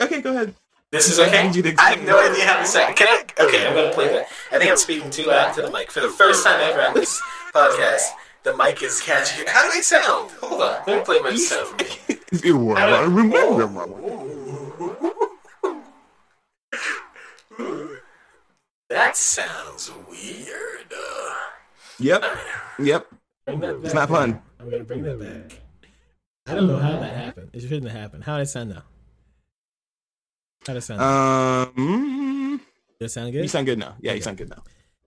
Okay, go ahead. This is okay. I need you to I have no idea how to say. Can I? Okay, I'm gonna play that. I think I'm speaking too loud to the mic for the first time ever on this podcast. The mic is catching. How do I sound? Hold on. Let me play my sound. I remember. That sounds weird. Yep, yep. Bring that It's not fun. I'm gonna bring that back. I don't know how that happened. It shouldn't have happened. How did it sound now? How it sound? Um, Does that sound good? You sound good now. Yeah, you sound good now.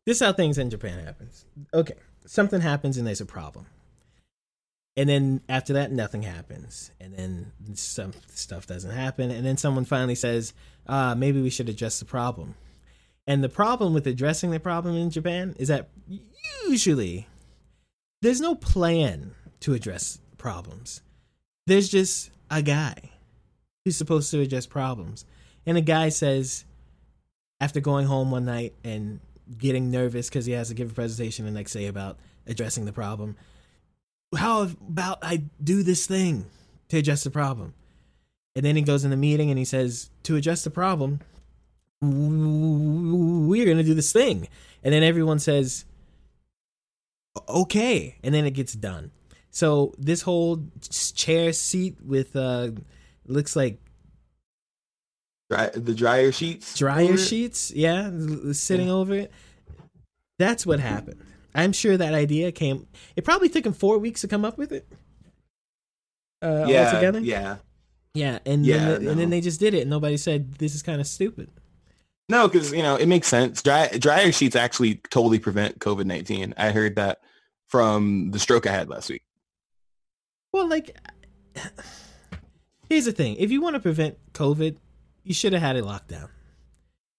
this is how things in Japan happens. Okay, something happens and there's a problem, and then after that, nothing happens, and then some stuff doesn't happen, and then someone finally says, "Ah, maybe we should address the problem." And the problem with addressing the problem in Japan is that usually there's no plan to address problems. There's just a guy who's supposed to address problems, and a guy says, after going home one night and getting nervous because he has to give a presentation the next day about addressing the problem. How about I do this thing to address the problem? And then he goes in the meeting and he says, to address the problem, we're going to do this thing. And then everyone says, okay. And then it gets done. So this whole chair seat with, uh, looks like Dry, the dryer sheets. dryer sheets yeah sitting over it that's what happened i'm sure that idea came it probably took him four weeks to come up with it uh Yeah, altogether yeah. yeah and Yeah, then the- and then they just did it and nobody said this is kind of stupid No, because you know it makes sense. Dry, dryer sheets actually totally prevent COVID nineteen. I heard that from the stroke I had last week. well like here's the thing if you want to prevent covid you should have had it locked down.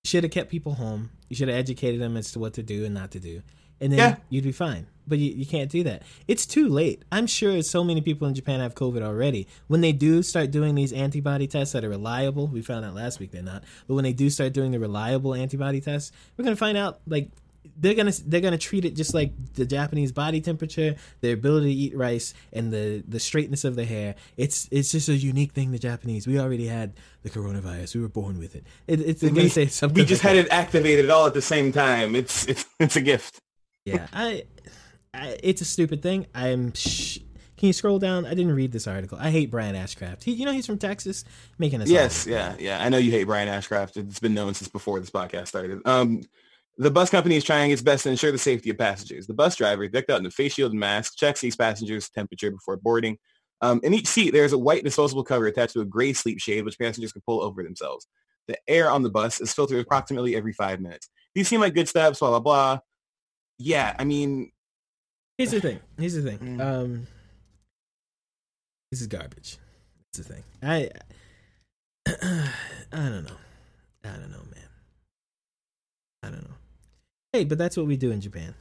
You should have kept people home. You should have educated them as to what to do and not to do. And then Yeah. you'd be fine. But you, you can't do that. It's too late. I'm sure so many people in japan have covid already. When they do start doing these antibody tests that are reliable we found out last week they're not but when they do start doing the reliable antibody tests we're going to find out like they're gonna they're gonna treat it just like the Japanese body temperature, their ability to eat rice, and the the straightness of the hair. It's it's just a unique thing. The Japanese we already had the coronavirus. We were born with it. it it's they're gonna We, say something. we just like had it activated all at the same time. It's it's it's a gift. Yeah, I, I it's a stupid thing. I'm. Sh- can you scroll down? I didn't read this article. I hate Brian Ashcraft. He, you know, he's from Texas, making us. Yes, yeah, yeah. I know you hate Brian Ashcraft. It's been known since before this podcast started. Um, the bus company is trying its best to ensure the safety of passengers. The bus driver, decked out in a face shield and mask, checks each passenger's temperature before boarding. Um, in each seat, there's a white disposable cover attached to a gray sleep shade, which passengers can pull over themselves. The air on the bus is filtered approximately every five minutes. These seem like good steps, blah, blah, blah. Yeah, I mean, Here's the thing. Here's the thing. Mm. Um, this is garbage. That's the thing. I, I don't know. I don't know, man. I don't know. Hey, but that's what we do in Japan.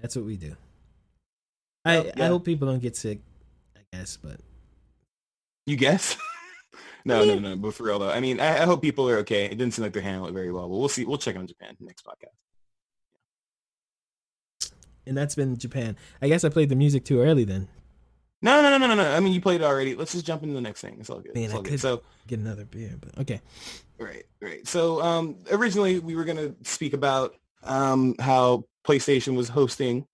That's what we do. I Well, I hope people don't get sick. I guess, but you guess? no, I no, no. But for real though, I mean, I, I hope people are okay. It didn't seem like they're handling it very well. But we'll see. We'll check on Japan next podcast. and that's been Japan. I guess I played the music too early. Then No, no, no, no, no, no. I mean, you played it already. Let's just jump into the next thing. It's all good. Man, it's I all good. could- So, get another beer. But okay, right, right. So, um, originally we were gonna speak about um how PlayStation was hosting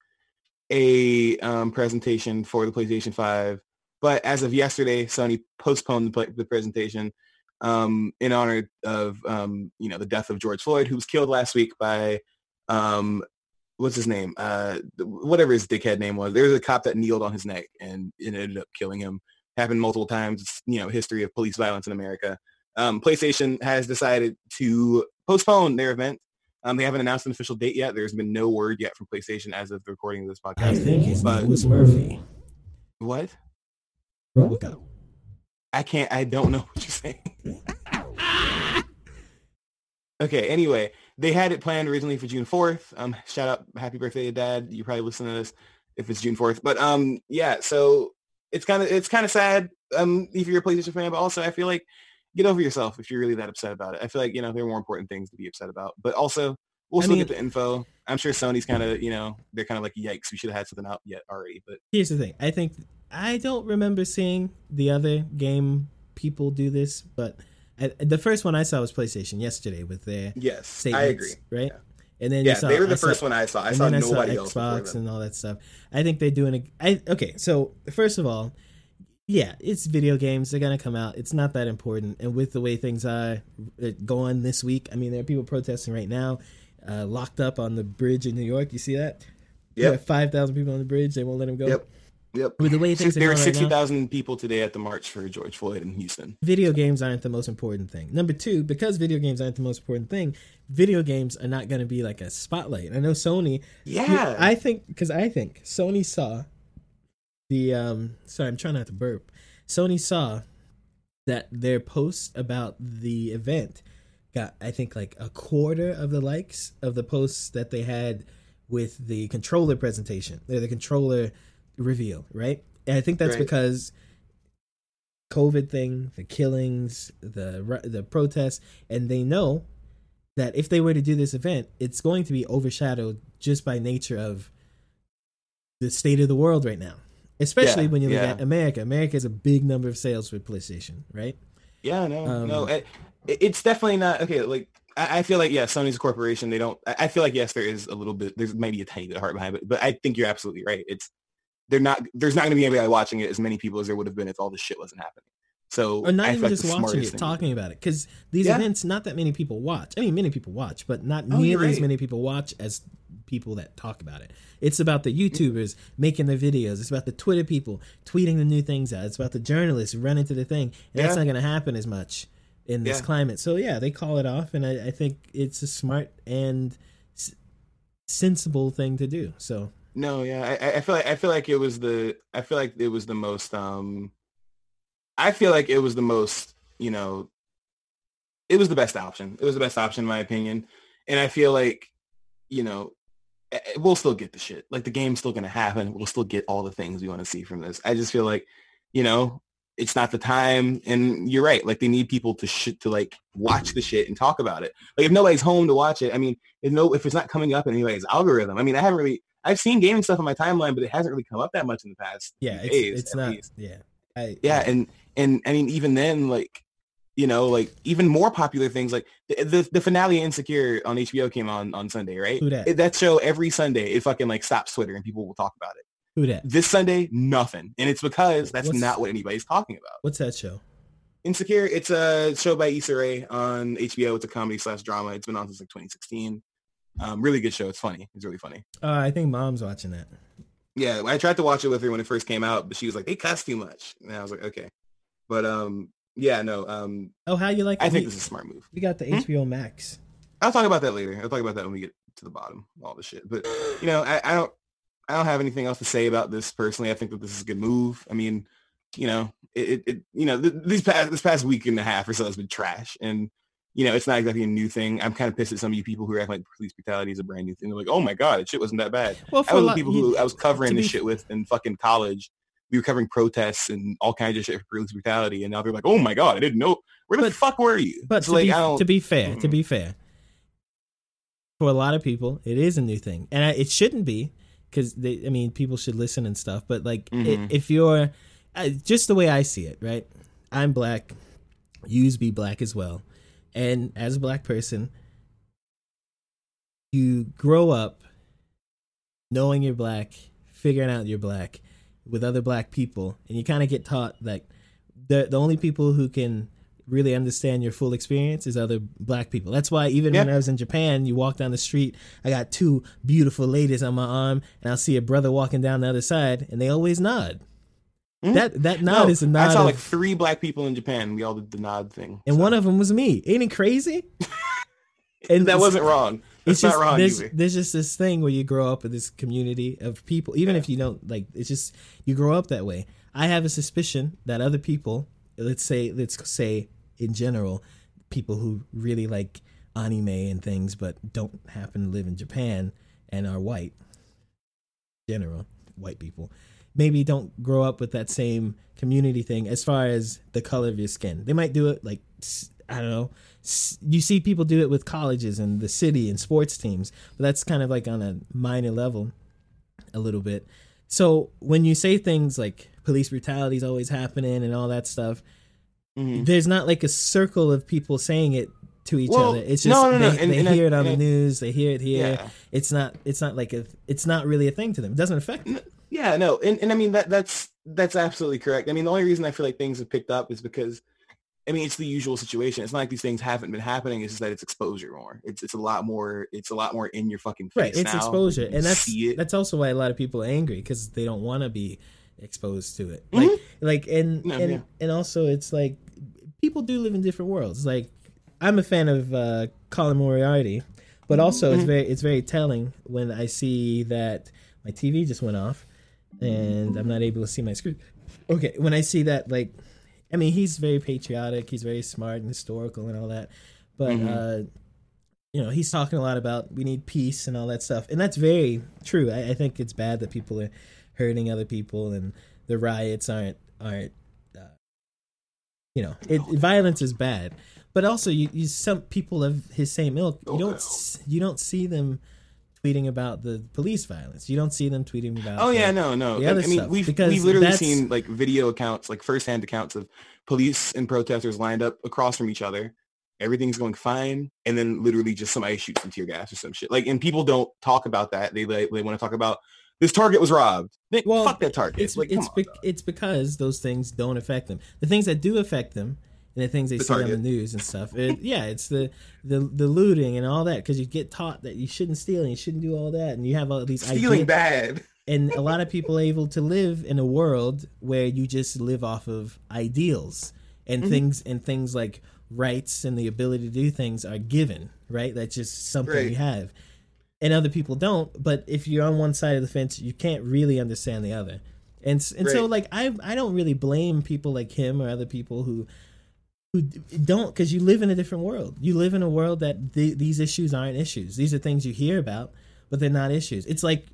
a um presentation for the PlayStation Five, but as of yesterday, Sony postponed the, the presentation um in honor of um you know the death of George Floyd, who was killed last week by um what's his name? Uh, whatever his dickhead name was. There was a cop that kneeled on his neck and it ended up killing him. Happened multiple times. You know, history of police violence in America. Um, PlayStation has decided to postpone their event. Um, they haven't announced an official date yet. There's been no word yet from PlayStation as of the recording of this podcast. I think his But- name was Murphy. What? Robocop. I can't. I don't know what you're saying. okay. Anyway, they had it planned originally for June 4th. Um, shout out, happy birthday to Dad. You probably listen to this if it's June 4th. But um, yeah. So it's kind of it's kind of sad. Um, if you're a PlayStation fan, but also I feel like get over yourself if you're really that upset about it. I feel like you know there are more important things to be upset about. But also, we'll I still mean- get the info. I'm sure Sony's kind of you know they're kind of like yikes. We should have had something out yet already. But Here's the thing. I think I don't remember seeing the other game people do this, but I, the first one I saw was PlayStation yesterday with their yes, I agree. right? And then Yeah, saw, they were the I saw- first one I saw. I saw nobody I saw else Xbox and all that stuff. I think they're doing a. I okay. So first of all, yeah, it's video games. They're gonna come out. It's not that important. And with the way things are uh, going this week, I mean, there are people protesting right now, uh, locked up on the bridge in New York. You see that? Yep. Five thousand people on the bridge. They won't let them go. Yep. Yep. With the way things are there right now- sixty thousand people today at the march for George Floyd in Houston. video games aren't the most important thing. Number two, because video games aren't the most important thing, video games are not going to be like a spotlight. I know Sony. Yeah. I think because I think Sony saw the. um Sorry, I'm trying not to burp. Sony saw that their post about the event got, I think, like a quarter of the likes of the posts that they had with the controller presentation, or the controller reveal, right? And I think that's Right. because COVID thing, the killings, the the protests, and they know that if they were to do this event, it's going to be overshadowed just by nature of the state of the world right now. Especially Yeah, when you look yeah. at America. America has a big number of sales for PlayStation, right? Yeah, no, Um, no, it, it's definitely not okay. Like I, I feel like yeah, Sony's a corporation. They don't. I feel like yes, there is a little bit. There's maybe a tiny bit of heart behind it, but I think you're absolutely right. It's they're not. There's not going to be anybody watching it as many people as there would have been if all this shit wasn't happening. So Or not even like just watching it, talking about it. Because these Yeah. events, not that many people watch. I mean, many people watch, but not Oh, nearly as many people watch as people that talk about it. It's about the YouTubers making their videos. It's about the Twitter people tweeting the new things out. It's about the journalists running to the thing. And that's not going to happen as much in this Yeah. climate. So yeah, they call it off, and I, I think it's a smart and s- sensible thing to do. So No, yeah, I- I, feel like I feel like it was the I feel like it was the most um I feel like it was the most, you know, it was the best option. It was the best option in my opinion. And I feel like, you know, we'll still get the shit. Like the game's still going to happen. We'll still get all the things we want to see from this. I just feel like, you know, it's not the time and you're right. Like they need people to shit to like watch the shit and talk about it. Like if nobody's home to watch it, I mean, if no if it's not coming up in anybody's algorithm. I mean, I haven't really I've seen gaming stuff on my timeline, but it hasn't really come up that much in the past. yeah, it's, days, it's not. least. Yeah, I, Yeah, and and I mean even then like you know like even more popular things like the the, the finale of Insecure on HBO came on on Sunday, right? Who? It- that show every Sunday it fucking like stops Twitter and people will talk about it. who that? This Sunday, nothing, and it's because that's What's- not what anybody's talking about. What's that show? Insecure, it's a show by Issa Rae on HBO. It's a comedy slash drama. It's been on since like 2016. Um, really good show. It's funny. It's really funny. Uh, I think mom's watching that. Yeah, I tried to watch it with her when it first came out, but she was like, "They cuss too much," and I was like, "Okay." But um, yeah, no, um, Oh, how you like? I think we, this is a smart move. we got the Hmm? HBO Max. I'll talk about that later. I'll talk about that when we get to the bottom, of all the shit. But you know, I, I don't, I don't have anything else to say about this personally. I think that this is a good move. I mean, you know, it, it, it you know, th- these past this past week and a half or so has been trash, and you know, it's not exactly a new thing. I'm kind of pissed at some of you people who are acting like police brutality is a brand new thing. They're like, oh my god, it shit wasn't that bad. Well, I was a the lot- people you- who I was covering to this be- shit with in fucking college. We were covering protests and all kinds of shit for police brutality, and now they're like, "Oh my god, I didn't know. Where the But- fuck were you?" But It's to, like, be, to be fair, to Mm. be fair, for a lot of people, it is a new thing, and I, it shouldn't be because they. I mean, people should listen and stuff. But like, i Mhm. if you're uh, just the way I see it, right? I'm black. Yous be black as well, and as a black person, you grow up knowing you're black, figuring out you're black with other black people, and you kind of get taught that the the only people who can really understand your full experience is other black people. That's why even when I was in Japan, you walk down the street, I got two beautiful ladies on my arm, and I'll see a brother walking down the other side, and they always nod. Mhm. That that nod No, is a nod. I saw of- like three black people in Japan. We all did the nod thing. and one of them was me. Ain't it crazy? And that wasn't wrong. It's just not wrong there's, either. there's just this thing where you grow up with this community of people even if you don't like it's just you grow up that way. I have a suspicion that other people let's say let's say in general people who really like anime and things but don't happen to live in japan and are white general white people maybe don't grow up with that same community thing as far as the color of your skin. They might do it like I don't know you see people do it with colleges and the city and sports teams but that's kind of like on a minor level a little bit so when you say things like police brutality is always happening and all that stuff Mhm. there's not like a circle of people saying it to each Well, other it's just no, no, no, they, and- they and I- hear it on the I- news they hear it here Yeah. it's not it's not like a it's not really a thing to them it doesn't affect them Yeah, no, and, and I mean that that's that's absolutely correct. I mean the only reason I feel like things have picked up is because I mean it's the usual situation. It's not like these things haven't been happening. It's just that it's exposure more. It's it's a lot more. It's a lot more in your fucking face. right it's now. exposure and that's it. that's also why a lot of people are angry because they don't want to be exposed to it. Like like and No, and yeah. and also it's like people do live in different worlds. Like I'm a fan of uh, Colin Moriarty, but also it's very it's very telling when I see that my TV just went off and I'm not able to see my screen. Okay, when I see that, like, I mean, he's very patriotic, he's very smart and historical and all that, but uh, you know, he's talking a lot about we need peace and all that stuff, and that's very true. I, I think it's bad that people are hurting other people and the riots aren't aren't uh, you know it, violence is bad but also you, you some people of his same ilk you don't s- you don't see them tweeting about the police violence you don't see them tweeting about Oh yeah, the- no, no. the I, other I mean, stuff, we've we've literally that's- seen like video accounts, like firsthand accounts of police and protesters lined up across from each other. Everything's going fine, and then literally just somebody shoots some tear gas or some shit. Like, and people don't talk about that. They like, they want to talk about this target was robbed. Well fuck that target. it's like, it's be- it's because those things don't affect them the things that do affect them and the things they The see on the news and stuff. It, yeah it's the the the looting and all that because you get taught that you shouldn't steal and you shouldn't do all that and you have all these Feeling ideas. bad. and a lot of people are able to live in a world where you just live off of ideals and mm-hmm. things and things like rights and the ability to do things are given right? That's just something Right. we have. And other people don't but if you're on one side of the fence you can't really understand the other. And and so like i i don't really blame people like him or other people who who don't because you live in a different world you live in a world that th- these issues aren't issues these are things you hear about but they're not issues it's like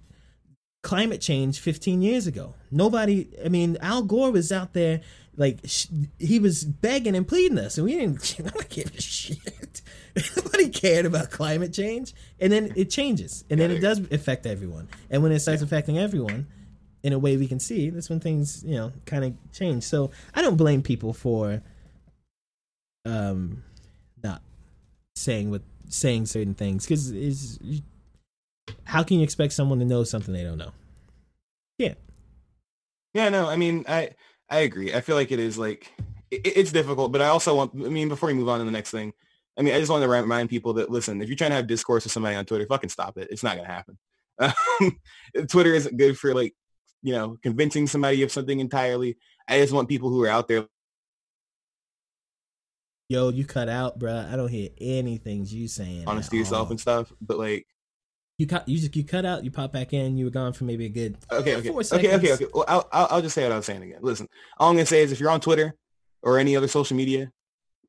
climate change 15 years ago. Nobody, I mean, Al Gore was out there, like, sh- he was begging and pleading us, and we didn't give a shit. Nobody cared about climate change. And then it changes, and then it does affect everyone. And when it starts affecting everyone, in a way we can see, that's when things, you know, kind of change. So I don't blame people for um not saying what saying certain things because is how can you expect someone to know something they don't know? Yeah, Yeah, no, I mean, I I agree. I feel like it is like it, it's difficult, but I also want. I mean, before we move on to the next thing, I mean, I just want to remind people that listen, if you're trying to have discourse with somebody on Twitter, fucking stop it. It's not gonna happen. Um, Twitter isn't good for like you know convincing somebody of something entirely. I just want people who are out there. Yo, you cut out, bruh. I don't hear anything you saying. at Honest to yourself all. and stuff, but like, You cut, you just you cut out. You pop back in. You were gone for maybe a good okay, okay, okay, okay, okay. Well, I'll, I'll I'll just say what I was saying again. Listen, all I'm gonna say is if you're on Twitter or any other social media,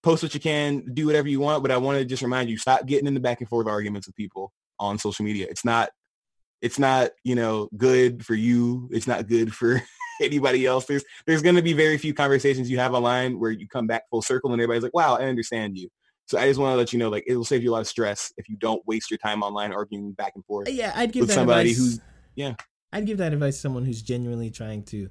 post what you can, do whatever you want. But I want to just remind you, stop getting into back and forth arguments with people on social media. It's not, it's not, you know, good for you. It's not good for anybody else. There's, there's going to be very few conversations you have online where you come back full circle and everybody's like, wow, I understand you. So I just want to let you know, like, it will save you a lot of stress if you don't waste your time online arguing back and forth. Yeah, I'd give that somebody advice. who's- yeah. I'd give that advice to someone who's genuinely trying to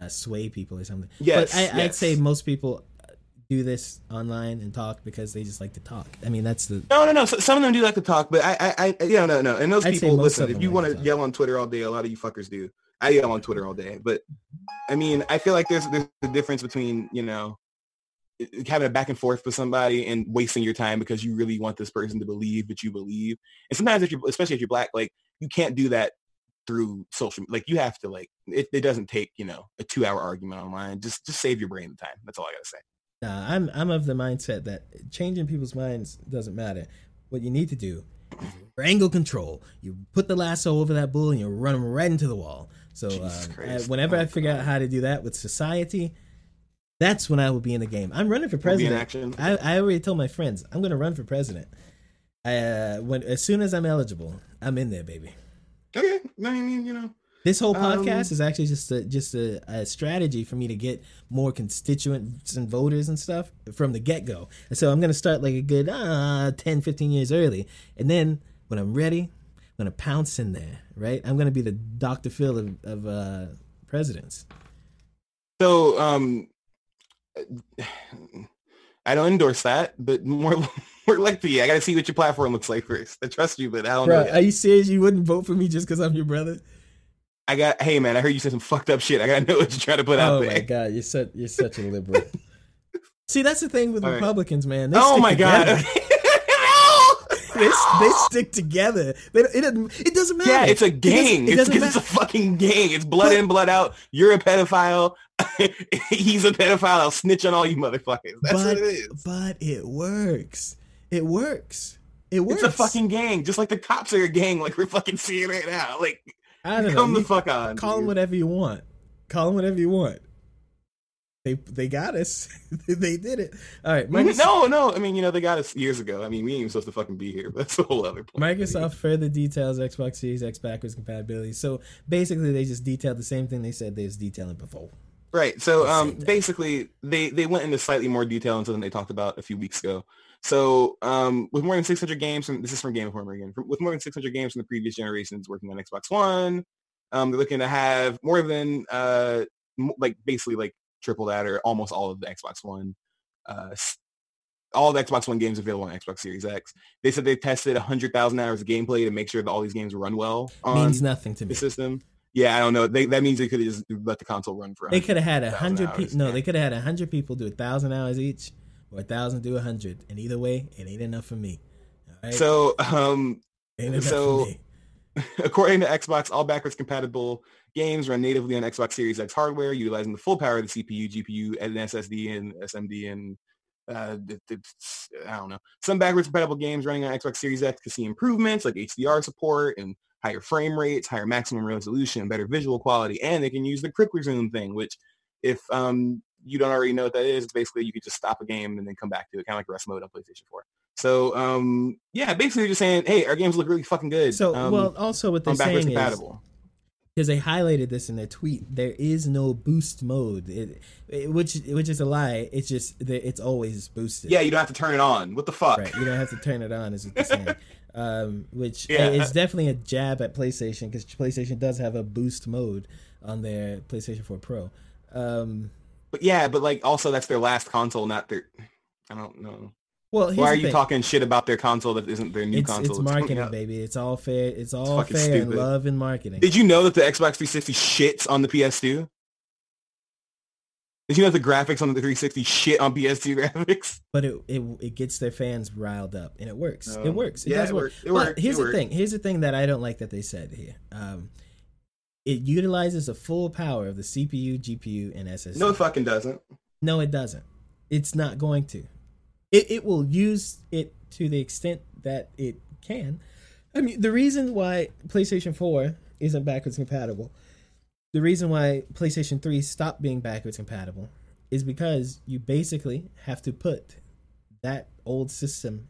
uh, sway people or something. Yes, but I, I'd say most people uh, do this online and talk because they just like to talk. I mean, that's the No, no, no. So, some of them do like to talk, but I, I, I, yeah, no, no. And those I'd people, listen. If you want to yell on Twitter all day, a lot of you fuckers do. I yell on Twitter all day, but I mean, I feel like there's there's a difference between you know having a back and forth with somebody and wasting your time because you really want this person to believe that you believe. And sometimes if you, especially if you're black, like you can't do that through social. Like you have to like it. It doesn't take you know a two hour argument online. Just just save your brain the time. That's all I gotta say. Nah, I'm I'm of the mindset that changing people's minds doesn't matter. What you need to do is wrangle control. You put the lasso over that bull and you run him right into the wall. So um, I- whenever Oh, I figure out how to do that with society, that's when I will be in the game. I'm running for Will be in president. action. I, I already told my friends I'm going to run for president. Uh, when as soon as I'm eligible, I'm in there, baby. Okay, I mean, you know. This whole Um, podcast is actually just a just a, a strategy for me to get more constituents and voters and stuff from the get go. And so I'm gonna start like a good uh, 10, 15 years early, and then when I'm ready, gonna pounce in there. Right? I'm gonna be the Dr. Phil of, of uh, presidents. So, um, I don't endorse that, but more, more like the, I got to see what your platform looks like first. I trust you, but I don't know. are you serious? You wouldn't vote for me just because I'm your brother? I got, hey man, I heard you said some fucked up shit. I got to know what you're trying to put out there. Oh my god, you're such you're such a liberal. See, that's the thing with All right. Republicans, man. They Oh my god. They, they stick together. They, it, doesn't, it doesn't matter. Yeah, it's a It doesn't- gang. It It's, doesn't it's a fucking gang. It's blood in, blood out. You're a pedophile. He's a pedophile. I'll snitch on all you motherfuckers. That's but, what it is. but it works. It works. It works. It's a fucking gang. Just like the cops are a gang. Like we're fucking seeing right now. Like I don't know. come the You fuck on. Call them whatever you want. Call them whatever you want. They they got us. they did it. All right. Microsoft, No, no. I mean, you know, they got us years ago. I mean, we ain't even supposed to fucking be here. But that's a whole other point. Microsoft further details Xbox Series X backwards compatibility. So basically, they just detailed the same thing they said they was detailing before. Right. So um basically they they went into slightly more detail into than they talked about a few weeks ago. So um with more than 600 games from this is from Game Informer again. From, with more than 600 games from the previous generations working on Xbox One, um they're looking to have more than uh like basically like triple that or almost all of the Xbox One uh all the Xbox One games available on Xbox Series X. They said they tested 100,000 hours of gameplay to make sure that all these games run well on Means nothing to me. the system. Yeah, I don't know. They, that means they could have just let the console run for. They could have had a 100,000 hundred people. No, they could have had a hundred people do a thousand hours each, or a thousand do a hundred. And either way, it ain't enough for me. All right? So, um, so-. according to Xbox, all backwards compatible games run natively on Xbox Series X hardware, utilizing the full power of the CPU, GPU, and SSD and SMD and uh, I don't know. Some backwards compatible games running on Xbox Series X can see improvements like HDR support and higher frame rates, higher maximum resolution, better visual quality, and they can use the quick resume thing, which if um, you don't already know what that is, it's basically you could just stop a game and then come back to it, kind of like rest mode on PlayStation 4. So um, yeah, basically just saying, hey, our games look really fucking good. So um, well, also what they're saying is compatible. because they highlighted this in their tweet, there is no boost mode, it, it- which which is a lie. It's just that it's always boosted. Yeah, you don't have to turn it on. What the fuck? Right, you don't have to turn it on, is what they're saying. um, which Yeah. is definitely a jab at PlayStation because PlayStation does have a boost mode on their PlayStation 4 Pro. Um, But yeah, but like also that's their last console, not their. I don't know. Well, Why are you thing. talking shit about their console that isn't their new It's, console? it's marketing, baby. It's all fair. It's all fucking fair and stupid. love and marketing. Did you know that the Xbox 360 shits on the PS2? Did you know the graphics on the 360 shit on PS2 graphics? but it, it it gets their fans riled up, and it works. No. It works. It Yeah, does it work. worked. It but worked. here's It the worked. thing. Here's the thing that I don't like that they said here. Um, it utilizes the full power of the CPU, GPU, and SSD. No, it fucking doesn't. No, it doesn't. It's not going to. It it will use it to the extent that it can. I mean, the reason why PlayStation 4 isn't backwards compatible, the reason why PlayStation 3 stopped being backwards compatible is because you basically have to put that old system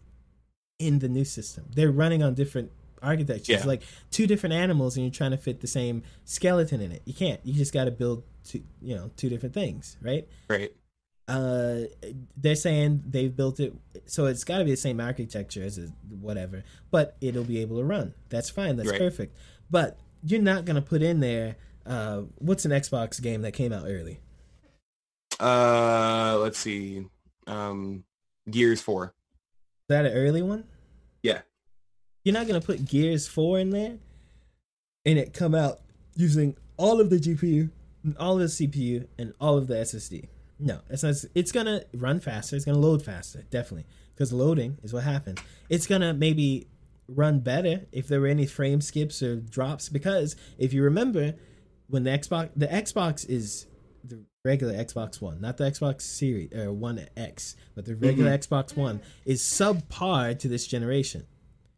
in the new system. They're running on different architectures, Yeah. like two different animals, and you're trying to fit the same skeleton in it. You can't. You just got to build two, you know, two different things, right? Right. Uh they're saying they've built it so it's got to be the same architecture as whatever but it'll be able to run that's fine that's Right. perfect but you're not going to put in there uh what's an xbox game that came out early Uh, let's see. Um, Gears 4. Is that an early one Yeah. you're not going to put gears 4 in there and it come out using all of the gpu all of the cpu and all of the ssd no it's not it's going to run faster it's going to load faster definitely because loading is what happens it's going to maybe run better if there were any frame skips or drops because if you remember when the xbox the xbox is the regular xbox one not the xbox series or one x but the regular mm-hmm. xbox one is subpar to this generation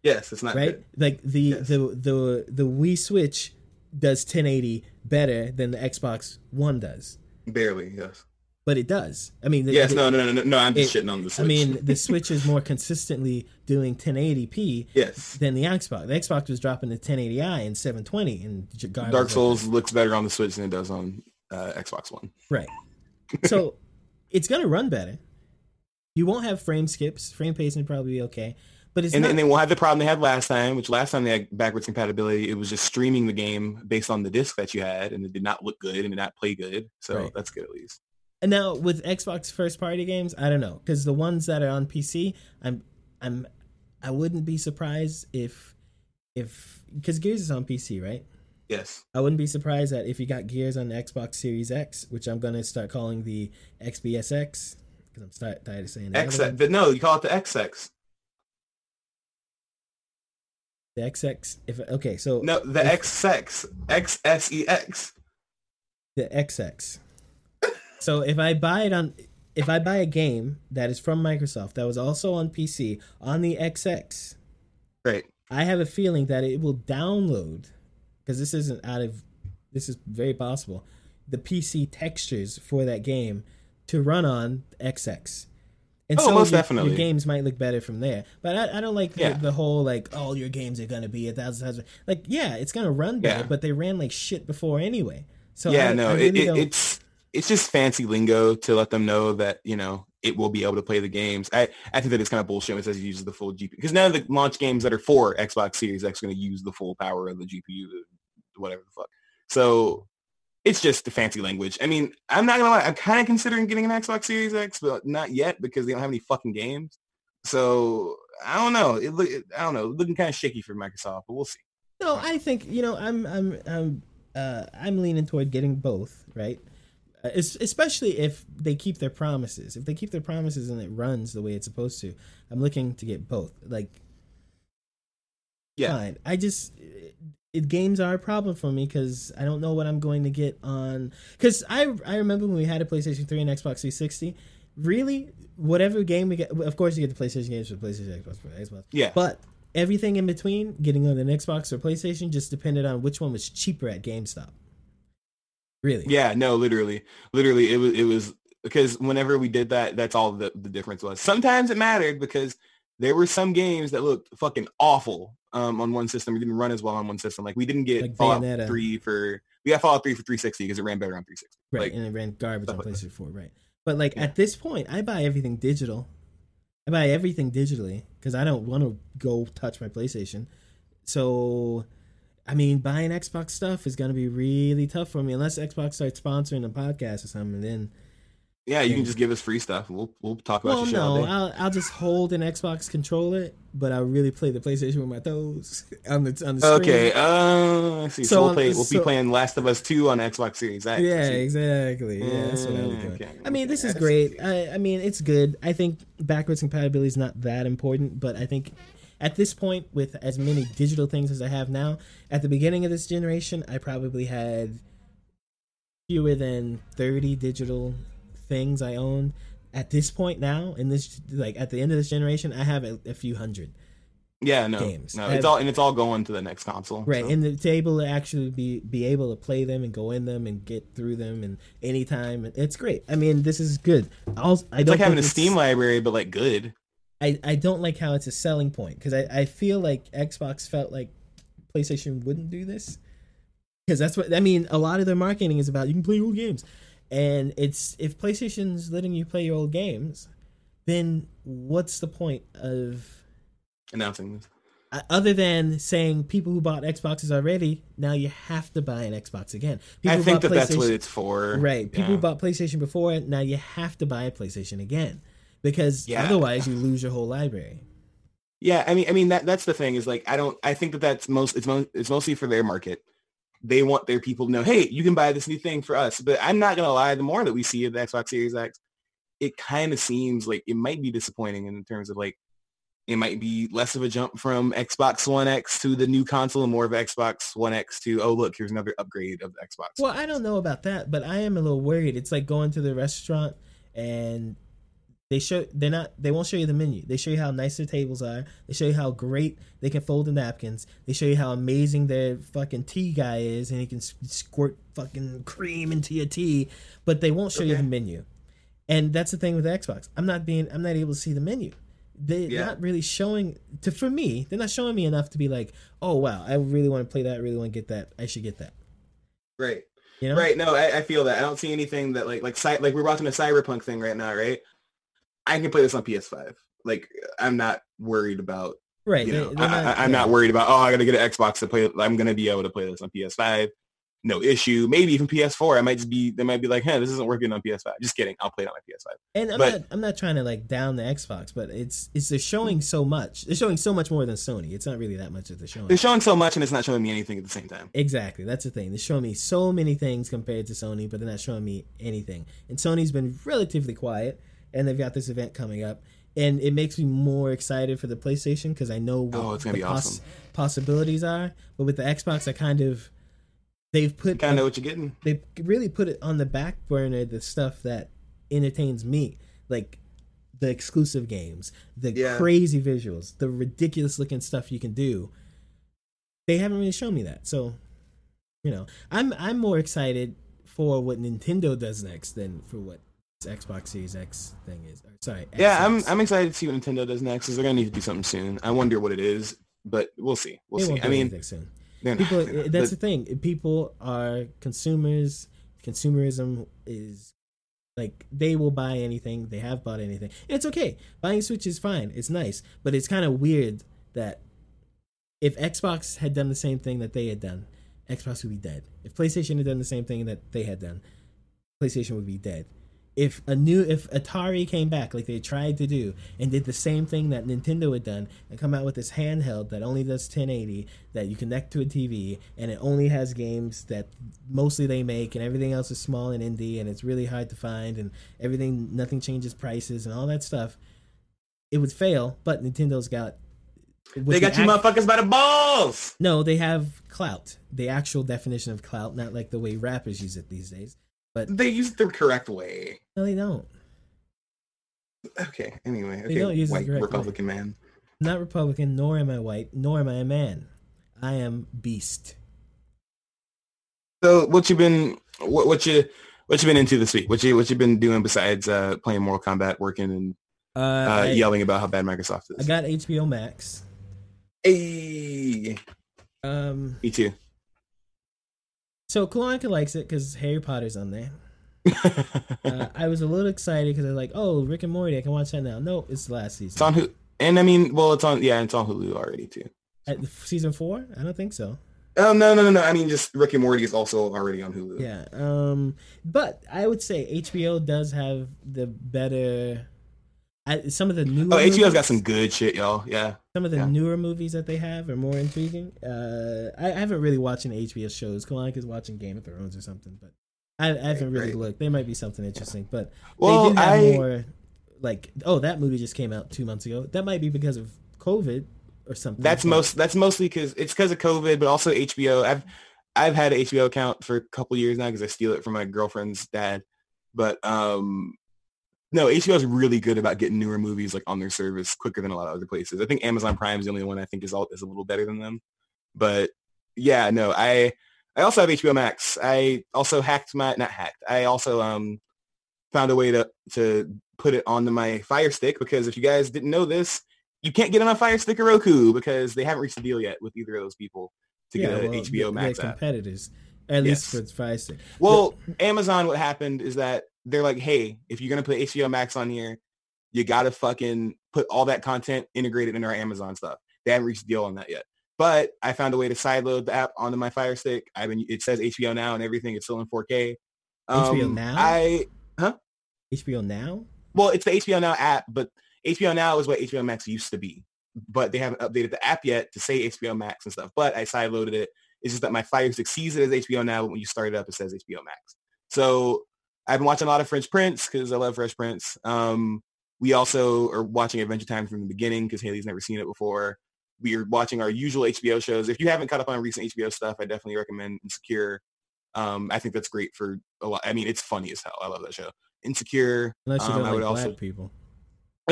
Yes, it's not right good. like the Yes. the the the wii switch does 1080 better than the xbox one does Barely, yes. But it does i mean the, Yes, the- no, no, no, no, no, I'm just it- shitting on the Switch. i mean the switch is more consistently doing 1080p yes. than the xbox the xbox was dropping to 1080i and 720 and J- God was Dark like- Souls looks better on the Switch than it does on uh, Xbox One. Right. So it's gonna run better. You won't have frame skips. Frame pacing probably be okay. But it's and, not and they won't have the problem they had last time, which last time they had backwards compatibility. It was just streaming the game based on the disc that you had, and it did not look good and did not play good. So Right. that's good at least. And now with Xbox first party games, I don't know. Because the ones that are on PC, I'm I'm I wouldn't be surprised if if because Gears is on PC, right? Yes. I wouldn't be surprised that if you got Gears on the Xbox Series X, which I'm gonna start calling the XBSX, because I'm start, tired of saying that. X, but no, you call it the XX. The XX. If okay, so No, the if- XX, XSEX. the XX. So if I buy it on, if I buy a game that is from Microsoft that was also on PC on the XX, Right. I have a feeling that it will download because this isn't out of this is very possible the PC textures for that game to run on XX. And Oh, so most your, definitely. your games might look better from there. But I, I don't like Yeah. the, the whole like all your games are gonna be a thousand times. Like yeah, it's gonna run better, Yeah. but they ran like shit before anyway. So yeah, I, no, I really it, don't- it's it's just fancy lingo to let them know that you know it will be able to play the games. I, I think that it's kind of bullshit when it says it uses the full GPU because none of the launch games that are for Xbox Series X are going to use the full power of the GPU, whatever the fuck. So it's just the fancy language. I mean, I'm not gonna lie, I'm kind of considering getting an Xbox Series X, but not yet because they don't have any fucking games. So I don't know. It look, I don't know, looking kind of shaky for Microsoft, but we'll see. No, I think you know I'm I'm I'm uh, I'm leaning toward getting both, right? Es- especially if they keep their promises. If they keep their promises and it runs the way it's supposed to, I'm looking to get both. Like, Yeah. fine. I just it, games are a problem for me because I don't know what I'm going to get on. Because I I remember when we had a PlayStation 3 and Xbox 360. Really, whatever game we get, of course you get the PlayStation games for PlayStation, Xbox, for Xbox. Yeah. But everything in between, getting on an Xbox or PlayStation, just depended on which one was cheaper at GameStop. Really? Yeah, no, literally, literally, it was it was because whenever we did that, that's all the the difference was. Sometimes it mattered because there were some games that looked fucking awful um, on one system. We didn't run as well on one system. Like we didn't get Like Fallout Bayonetta. three for we got Fallout three for 360 because it ran better on 360. Right, Like, and it ran garbage on stuff like. PlayStation 4, right. But like Yeah. at this point, I buy everything digital. I buy everything digitally because I don't want to go touch my PlayStation. So, I mean, buying Xbox stuff is going to be really tough for me unless Xbox starts sponsoring a podcast or something. Then, yeah, you can just give us free stuff. We'll we'll talk about well, your no. I'll I'll just hold an Xbox controller, but I'll really play the PlayStation with my toes on the on the screen. Okay, uh, see. So, So, we'll play. We'll so- be playing Last of Us two on Xbox Series X. Yeah, see. exactly. Yeah, that's what I Mm, doing. okay, I mean, this is great. I, I mean, it's good. I think backwards compatibility is not that important, but I think at this point, with as many digital things as I have now, at the beginning of this generation, I probably had fewer than thirty digital things I owned. At this point now, in this like at the end of this generation, I have a, a few hundred. Yeah, no, games. no, I it's have- all and it's all going to the next console. Right, so. and the table to actually be be able to play them and go in them and get through them and anytime. It's great. I mean, this is good. Also, I it's don't like having a Steam library, but like good. I I don't like how it's a selling point because I I feel like Xbox felt like PlayStation wouldn't do this because that's what I mean. A lot of their marketing is about you can play old games, and it's if PlayStation's letting you play your old games, then what's the point of announcing this. uh, other than saying people who bought Xboxes already, now you have to buy an Xbox again. People I think that that's what it's for. right. People Yeah. who bought PlayStation before, now you have to buy a PlayStation again because Yeah. otherwise you lose your whole library. Yeah, I mean, I mean that that's the thing is like I don't. I think that that's most. It's most. It's mostly for their market. They want their people to know, hey, you can buy this new thing for us. But I'm not gonna lie. The more that we see of the Xbox Series X, it kind of seems like it might be disappointing in terms of like it might be less of a jump from Xbox One X to the new console and more of Xbox One X to oh look, here's another upgrade of Xbox. Well, I don't know about that, but I am a little worried. It's like going to the restaurant and they show they're not they won't show you the menu. They show you how nice their tables are. They show you how great they can fold the napkins. They show you how amazing their fucking tea guy is and he can squirt fucking cream into your tea, but they won't show you the menu. And that's the thing with Xbox. I'm not being I'm not able to see the menu. They're Yeah. not really showing to for me, they're not showing me enough to be like, "Oh wow, I really want to play that, I really want to get that. I should get that." Right. You know? Right. No, I, I feel that. I don't see anything that like like like we're watching a cyberpunk thing right now, right? I can play this on PS5. Like I'm not worried about Right. you know I, not- I, I'm yeah. not worried about oh I gotta get an Xbox to play. I'm gonna be able to play this on PS5. No issue. Maybe even PS4. I might just be. They might be like, hey, this isn't working on PS5. Just kidding. I'll play it on my PS5. And I'm but- not I'm not trying to like down the Xbox, but it's it's they're showing so much. They're showing so much more than Sony. It's not really that much that they're showing. They're showing so much and it's not showing me anything at the same time. Exactly. That's the thing. They're showing me so many things compared to Sony, but they're not showing me anything. And Sony's been relatively quiet, and they've got this event coming up. and it makes me more excited for the PlayStation because I know oh, what Oh, it's gonna the awesome. possibilities are. But with the Xbox, I kind of they've put Kind of know what you're getting. they really put it on the back burner the stuff that entertains me like the exclusive games the Yeah. crazy visuals the ridiculous looking stuff you can do they haven't really shown me that so you know i'm i'm more excited for what nintendo does next than for what xbox series x thing is or, sorry Yeah, I'm. I'm excited to see what Nintendo does next. Because they're gonna need to do something soon. I wonder what it is, but we'll see. We'll They see. I mean, soon. not- people not, that's the thing people are consumers consumerism is like they will buy anything they have bought anything it's okay buying switch is fine it's nice but it's kind of weird that if xbox had done the same thing that they had done xbox would be dead if playstation had done the same thing that they had done playstation would be dead if a new if atari came back like they tried to do and did the same thing that nintendo had done and come out with this handheld that only does 1080 that you connect to a tv and it only has games that mostly they make and everything else is small and indie and it's really hard to find and everything nothing changes prices and all that stuff it would fail but nintendo's got they got the you act- motherfuckers by the balls. no, they have clout. The actual definition of clout, not like the way rappers use it these days. But They use it the correct way. no, they don't. Okay. Anyway, They don't okay, use the white way. Republican man. Not Republican, nor am I white, nor am I a man. I am beast. So, what you been? What, what you? What you been into this week? What you? What you been doing besides uh, playing Mortal Kombat, working and Uh, uh, I, yelling about how bad Microsoft is? I got HBO Max. Hey, Um, me too. So Kalanka likes it because Harry Potter's on there. Uh, I was a little excited because I was like, "Oh, Rick and Morty, I can watch that now." No, it's the last season. it's on Hulu, and I mean, well, it's on. Yeah, it's on Hulu already too. At season four? I don't think so. Oh no, no, no, no. I mean, just Rick and Morty is also already on Hulu. Yeah. Um. But I would say HBO does have the better. I, some of the newer. Oh, HBO's movies- got some good shit, y'all. Yeah. Some of the yeah. newer movies that they have are more intriguing. Uh, I, I haven't really watched any HBO shows. Kalanick is watching Game of Thrones or something, but I, I haven't really Right. looked. There might be something interesting, but Well, they do have I- more. Like, oh, that movie just came out two months ago. That might be because of COVID or something. That's most. That's mostly because it's because of COVID, but also HBO. I've I've had an HBO account for a couple years now because I steal it from my girlfriend's dad. But um, no, HBO is really good about getting newer movies like on their service quicker than a lot of other places. I think Amazon Prime is the only one I think is all is a little better than them. But yeah, no, I I also have HBO Max. I also hacked my not hacked. I also um found a way to to put it onto my Fire Stick because if you guys didn't know this, you can't get it on Fire Stick or Roku because they haven't reached a deal yet with either of those people to get an well, HBO Max app. competitors, at least Yes. for Fire Stick. Well, Amazon, what happened is that they're like, hey, if you're gonna put HBO Max on here, you gotta fucking put all that content integrated in our Amazon stuff. They haven't reached a deal on that yet. But I found a way to sideload the app onto my Fire Stick. I've been it says HBO now and everything. It's still in 4K. HBO um, Now? I huh? HBO Now. well, it's the HBO Now app, but HBO Now is what HBO Max used to be. But they haven't updated the app yet to say HBO Max and stuff. But I sideloaded it. It's just that my Fire sees it as HBO Now, but when you start it up, it says HBO Max. So I've been watching a lot of Fresh Prince because I love Fresh Prince. Um, we also are watching Adventure Time from the beginning because Haley's never seen it before. We are watching our usual HBO shows. If you haven't caught up on recent HBO stuff, I definitely recommend Insecure. Um, I think that's great for a lot. I mean, it's funny as hell. I love that show. Insecure. Unless you um, don't I like would black also people.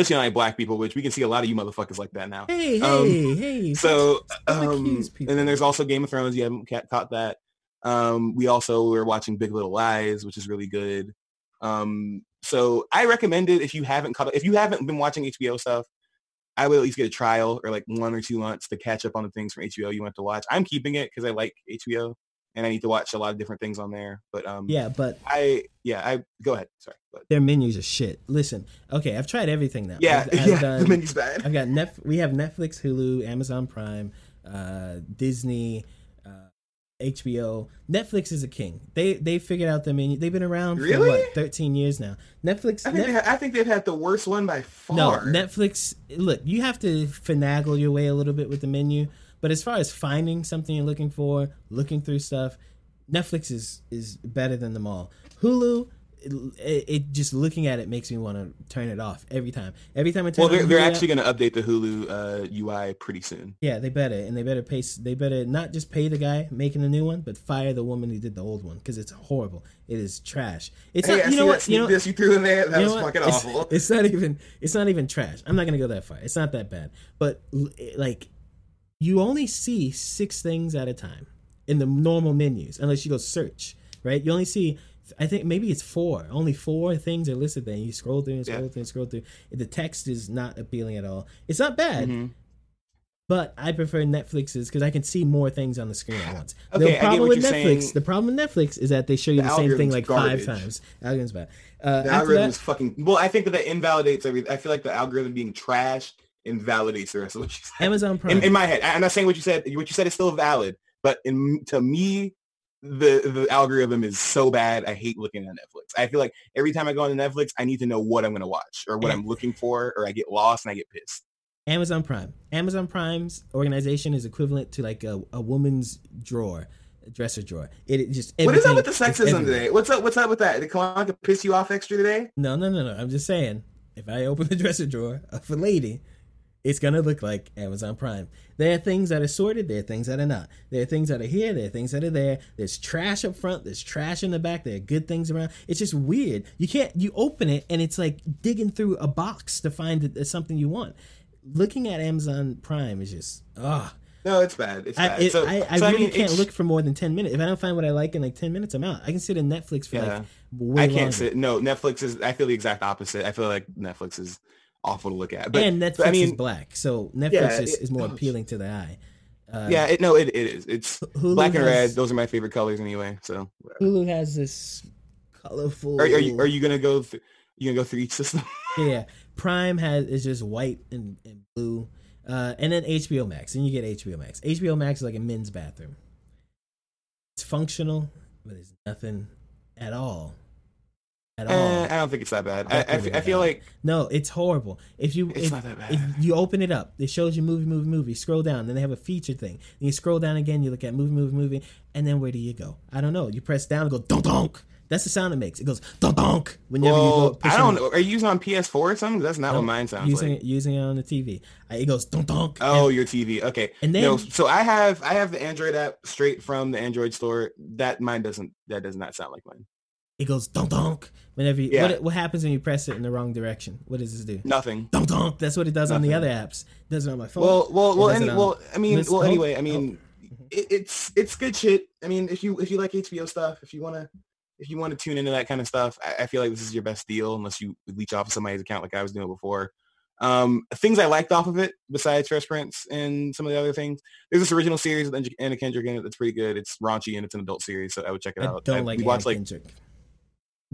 Don't like black people, which we can see a lot of you motherfuckers like that now. Hey, hey, Um, hey. So, um, and then there's also Game of Thrones. You haven't caught that. Um, we also were watching Big Little Lies, which is really good. Um, so I recommend it if you haven't caught if you haven't been watching HBO stuff. I would at least get a trial or like one or two months to catch up on the things from HBO you want to watch. I'm keeping it because I like HBO and I need to watch a lot of different things on there. But um, yeah, but I yeah I go ahead. Sorry. Go ahead. their menus are shit. Listen, okay, I've tried everything now. Yeah, I've, I've yeah. done- the menu's bad. I've got Netf- We have Netflix, Hulu, Amazon Prime, uh, Disney, uh, HBO. Netflix is a king. They they figured out the menu. They've been around for Really? what thirteen years now. Netflix. I think, Net- they ha- I think they've had the worst one by far. no, Netflix. Look, you have to finagle your way a little bit with the menu, but as far as finding something you're looking for, looking through stuff, Netflix is is better than them all. Hulu, it, it just looking at it makes me want to turn it off every time. Every time I turn. Well, they're, they're actually going to update the Hulu uh, UI pretty soon. Yeah, they better, and they better pay. They better not just pay the guy making the new one, but fire the woman who did the old one because it's horrible. It is trash. It's Hey, not. I You know what? You know. diss you threw in there. That was what? fucking it's, awful. It's not even. It's not even trash. I'm not gonna go that far. It's not that bad. But like, you only see six things at a time in the normal menus, unless you go search. Right? You only see. I think maybe it's four. Only four things are listed there. You scroll through and scroll Yeah. through and scroll through. The text is not appealing at all. It's not bad. Mhm. But I prefer Netflix's because I can see more things on the screen at once. Okay, the problem with Netflix, saying. the problem with Netflix is that they show you The the, same thing like garbage. five times. Algorithm's bad. Uh, The algorithm that, is fucking. Well, I think that that invalidates everything. I feel like the algorithm being trash invalidates the rest of what you said. Amazon Prime. In, in my head, I'm not saying what you said. What you said is still valid, but in to me, the the algorithm is so bad. I hate looking at Netflix. I feel like every time I go on Netflix, I need to know what I'm going to watch or what I'm looking for, or I get lost and I get pissed. Amazon Prime. Amazon Prime's organization is equivalent to like a, a woman's drawer, a dresser drawer. It, it just What is up with the sexism today? What's up? What's up with that? Did Kalanka piss you off extra today? No, no, no, no. I'm just saying, if I open the dresser drawer of a lady, it's gonna look like Amazon Prime. There are things that are sorted. There are things that are not. There are things that are here. There are things that are there. There's trash up front. There's trash in the back. There are good things around. It's just weird. You can't. You open it and it's like digging through a box to find that there's something you want. Looking at Amazon Prime is just ah. No, it's bad. It's I, bad. it, so, I, I so, really mean, can't look for more than ten minutes. If I don't find what I like in like ten minutes, I'm out. I can sit in Netflix for Yeah. like way I can't longer. sit. No, Netflix is. I feel the exact opposite. I feel like Netflix is awful to look at. But and Netflix but I mean, is black, so Netflix Yeah, is, it- is more appealing to the eye. Uh, yeah, it, no, it, it is. It's Hulu black and red. Those are my favorite colors anyway. So, whatever. Hulu has this colorful. are, are you are you gonna go? Th- you gonna go through each system? Yeah, Prime has is just white and, and blue, uh, and then HBO Max, and you get HBO Max. HBO Max is like a men's bathroom. It's functional, but it's nothing at all. At all. Eh, I don't think it's that bad. I, I, I feel bad. like No, it's horrible. If you It's if, not that bad. if you open it up, it shows you movie, movie, movie. Scroll down, then they have a feature thing. Then you scroll down again, you look at movie, movie, movie, and then where do you go? I don't know. You press down and go donk donk. That's the sound it makes. It goes donk donk whenever you go. I don't on- know. Are you using on PS4 or something? That's not No, what mine sounds using like. using it on the TV. Uh, It goes donk donk. Oh, and your TV. Okay. And no, then- so I have I have the Android app straight from the Android store. That mine doesn't. That does not sound like mine. It goes donk donk. Whenever you, Yeah. what what happens when you press it in the wrong direction? What does this do? Nothing. Donk donk. That's what it does on the other apps. It does it on my phone. Well, well, well, any, well. I mean, well. Anyway, I mean, it, it's it's good shit. I mean, if you if you like HBO stuff, if you wanna if you want to tune into that kind of stuff, I, I feel like this is your best deal unless you leech off of somebody's account like I was doing before. Um, things I liked off of it, besides Fresh Prince and some of the other things, there's this original series with Anna Kendrick in it that's pretty good. It's raunchy and it's an adult series, so I would check it I out. don't I- like we Anna watched like Kendrick.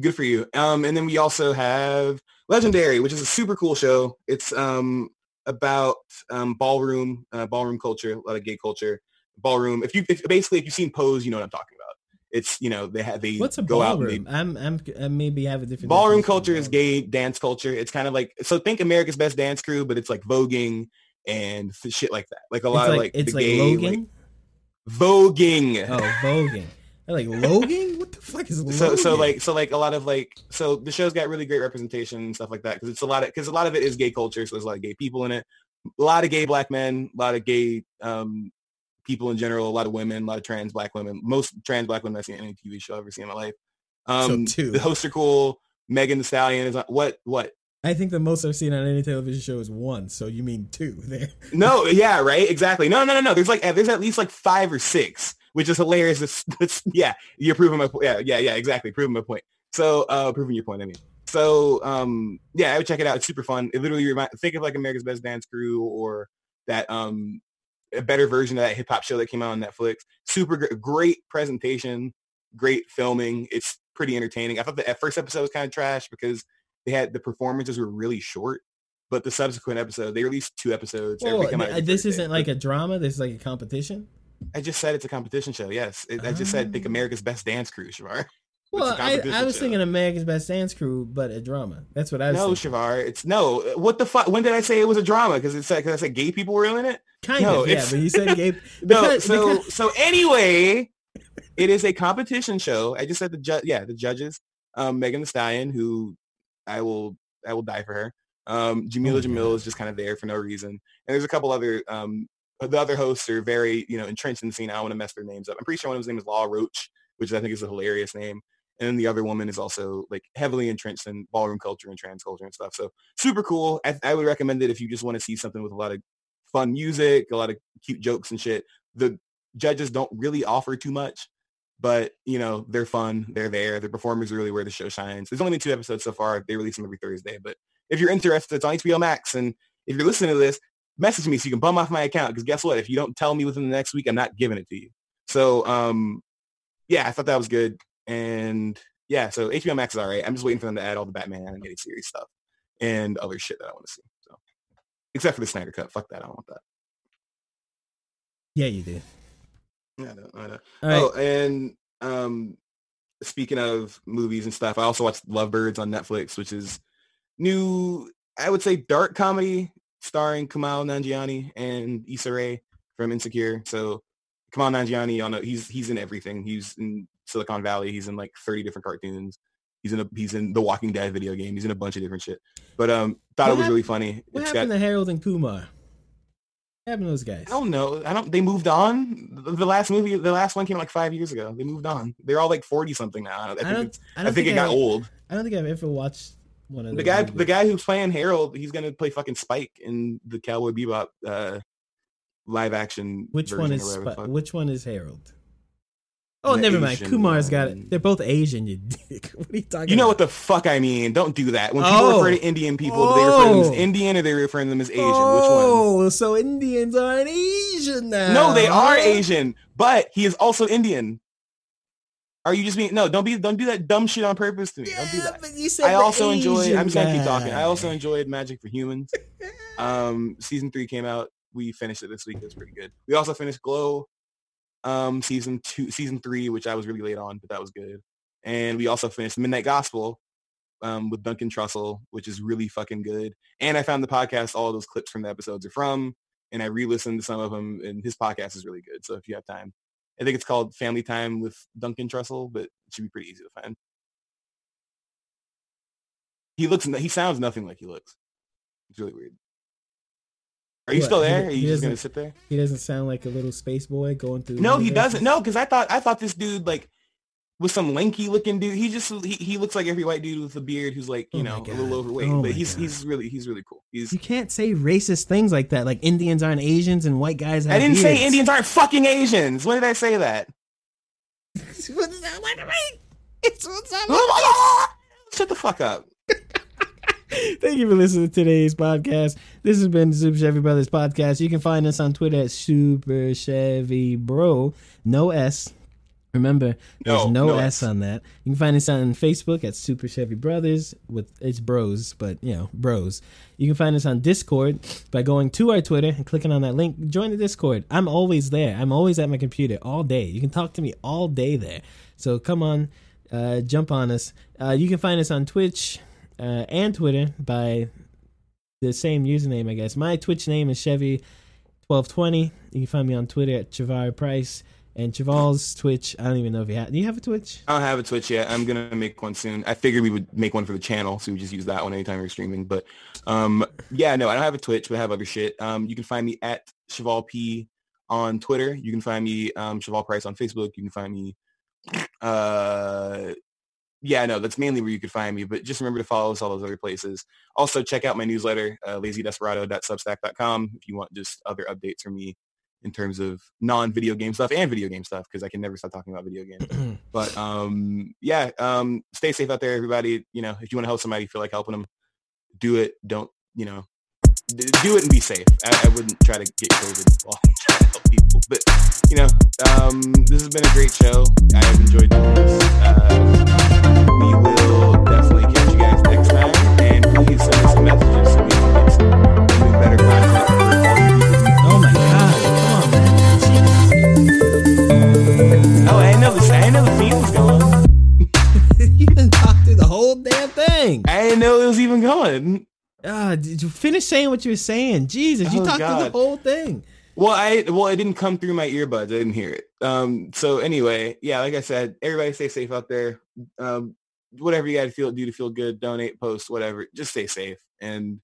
Good for you. Um, and then we also have Legendary, which is a super cool show. It's um about um ballroom, uh, ballroom culture, a lot of gay culture, ballroom. If you if, basically if you've seen Pose, you know what I'm talking about. It's you know they have they What's a go out and they ballroom? I'm I'm I maybe have a different ballroom culture is gay dance culture. It's kind of like so think America's Best Dance Crew, but it's like voguing and shit like that. Like a It's lot like, of like it's the like gay Logan. like voguing. oh, voguing. I'm like Logan. What the fuck is Logan? so so like so like a lot of like so the show's got really great representation and stuff like that because it's a lot of because a lot of it is gay culture so there's a lot of gay people in it a lot of gay black men a lot of gay um people in general a lot of women a lot of trans black women most trans black women i've seen in any tv show i've ever seen in my life um two. the hosts are cool megan the stallion is on, what what I think the most I've seen on any television show is one. So you mean two? There. no yeah right exactly no no no no there's like there's at least like five or six which is hilarious. It's, it's, yeah you're proving my point yeah yeah yeah exactly proving my point. So uh proving your point i mean. So um yeah i would check it out. It's super fun. It literally remind think of like america's best dance crew or that um a better version of that hip-hop show that came out on netflix. Super gr- great presentation great filming. It's pretty entertaining. I thought the first episode was kind of trash because they had the performances were really short but the subsequent episode they released two episodes Well, Every come out th- every this Thursday. isn't like a drama. This is like a competition. I just said it's a competition show. Yes, it, I just said think Oh. America's Best Dance Crew, Shavar. Well, I, I, was show. thinking America's Best Dance Crew, but a drama. That's what I was No, thinking. Shavar, it's no. What the fuck? When did I say it was a drama? Because it's because I said gay people were in it. Kind No, of, yeah. But you said gay. No, so because- so anyway, it is a competition show. I just said the judge. Yeah, the judges Um, Megan Thee Stallion, who I will I will die for her. Um, Jameela Oh, Jamil is just kind of there for no reason. And there's a couple other um, Uh, the other hosts are very you know entrenched in the scene. I don't want to mess their names up. I'm pretty sure one of his name is Law Roach, which I think is a hilarious name. And then the other woman is also like heavily entrenched in ballroom culture and trans culture and stuff. So super cool. I, I would recommend it if you just want to see something with a lot of fun music, a lot of cute jokes and shit. The judges don't really offer too much, but you know they're fun. They're there. The performers are really where the show shines. There's only been two episodes so far. They release them every Thursday. But if you're interested, it's on HBO Max. And if you're listening to this, message me so you can bum off my account. Because guess what? If you don't tell me within the next week, I'm not giving it to you. So um, yeah, I thought that was good. And yeah, so HBO Max is all right. I'm just waiting for them to add all the Batman animated series stuff and other shit that I want to see. So except for the Snyder Cut. Fuck that. I don't want that. Yeah, you do. Yeah, I know. I know. All right. Oh, and um, speaking of movies and stuff, I also watched Lovebirds on Netflix, which is new. I would say dark comedy starring Kumail Nanjiani and Issa Rae from Insecure. So Kumail Nanjiani, y'all know he's he's in everything. He's in Silicon Valley. He's in like 30 different cartoons. He's in a he's in the Walking Dead video game. He's in a bunch of different shit. But um, thought What it was really funny. What It's happened got- to Harold and Kumar? What happened to those guys? I don't know. I don't. They moved on. The last movie, the last one came like five years ago. They moved on. They're all like forty something now. I, think I don't. I I don't think, it got old. I don't think I've ever watched one of The guy, movies. the guy who's playing Harold, he's gonna play fucking Spike in the Cowboy Bebop uh, live action. Which one is or whatever the Sp- which one is Harold? Oh, never mind. Asian Kumar's got it. They're both Asian. You dick. What are you talking? You know about? what the fuck I mean? Don't do that. When people Oh. refer to Indian people, do they refer to them as Oh. Indian or they refer to them as Asian? Which one? Oh, so Indians are an Asian now? No, they are? Asian, but he is also Indian. Are you just being no? Don't be don't do that dumb shit on purpose to me. don't do Yeah, that. but you said I also enjoyed. Asian I'm just gonna keep talking. I also enjoyed Magic for Humans. Um, season three came out. We finished it this week. It was pretty good. We also finished Glow, um, season two, season three, which I was really late on, but that was good. And we also finished Midnight Gospel, um, with Duncan Trussell, which is really fucking good. And I found the podcast. All those clips from the episodes are from, and I re-listened to some of them. And his podcast is really good. So if you have time, I think it's called Family Time with Duncan Trussell, but it should be pretty easy to find. He looks. He sounds nothing like he looks. It's really weird. Are you What, still he- there? Are you just gonna sit there? He doesn't sound like a little space boy going through. No, he doesn't. No, because I thought I thought this dude like was some lanky looking dude. He just he, he looks like every white dude with a beard who's like you Oh know a little overweight. Oh but he's God. he's really he's really cool. He's You can't say racist things like that. Like Indians aren't Asians and white guys I didn't say. Indians aren't fucking Asians. When did I say that? what that like to me? It's what's that oh Shut the fuck up. Thank you for listening to today's podcast. This has been the Super Chevy Brothers podcast. You can find us on Twitter at Super Chevy Bro. No S. Remember, there's No, no, no S S. on that. You can find us on Facebook at Super Chevy Brothers with it's bros, but you know, bros. You can find us on Discord by going to our Twitter and clicking on that link. Join the Discord. I'm always there. I'm always at my computer all day. You can talk to me all day there. So come on, uh, jump on us. Uh, you can find us on Twitch uh, and Twitter by the same username, I guess. My Twitch name is Chevy1220. You can find me on Twitter at Chavar Price. And Chaval's Twitch, I don't even know if you have. Do you have a Twitch? I don't have a Twitch yet. I'm gonna make one soon. I figured we would make one for the channel, so we just use that one anytime we're streaming. But um, yeah, no, I don't have a Twitch, but I have other shit. Um, you can find me at Cheval P on Twitter. You can find me um Cheval Price on Facebook. You can find me uh yeah, no, that's mainly where you could find me. But just remember to follow us all those other places. Also, check out my newsletter, uh, lazydesperado.substack.com, if you want just other updates from me in terms of non-video game stuff and video game stuff, because I can never stop talking about video games. But um, yeah, um, stay safe out there, everybody. You know, if you want to help somebody, feel like helping them, do it. Don't you know? d- Do it and be safe. I, I wouldn't try to get COVID while I'm trying to help people. But you know, um, this has been a great show. I have enjoyed doing this. Uh, we will definitely catch you guys next time, and please send us some messages so we can get some better content the whole damn thing. I didn't know it was even going. Ah, did you finish saying what you were saying? Jesus, you Oh, talked through the whole thing. Well, I well, it didn't come through my earbuds. I didn't hear it. Um. So anyway, yeah, like I said, everybody stay safe out there. Um. whatever you got to feel do to feel good. Donate, post, whatever. Just stay safe, and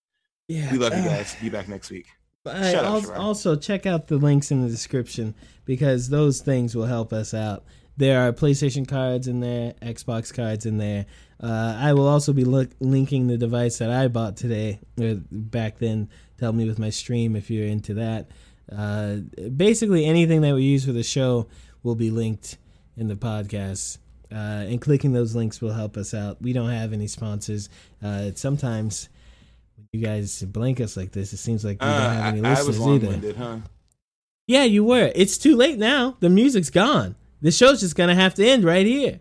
Yeah, we love you uh, guys. Be back next week. But also, also check out the links in the description because those things will help us out. There are PlayStation cards in there, Xbox cards in there. Uh, I will also be look, linking the device that I bought today, or back then, to help me with my stream if you're into that. Uh, basically, anything that we use for the show will be linked in the podcast. Uh, and clicking those links will help us out. We don't have any sponsors. Uh, sometimes when you guys blank us like this, it seems like we don't Uh, have any I, I was listeners either. huh? Yeah, you were. It's too late now. The music's gone. The show's just gonna have to end right here.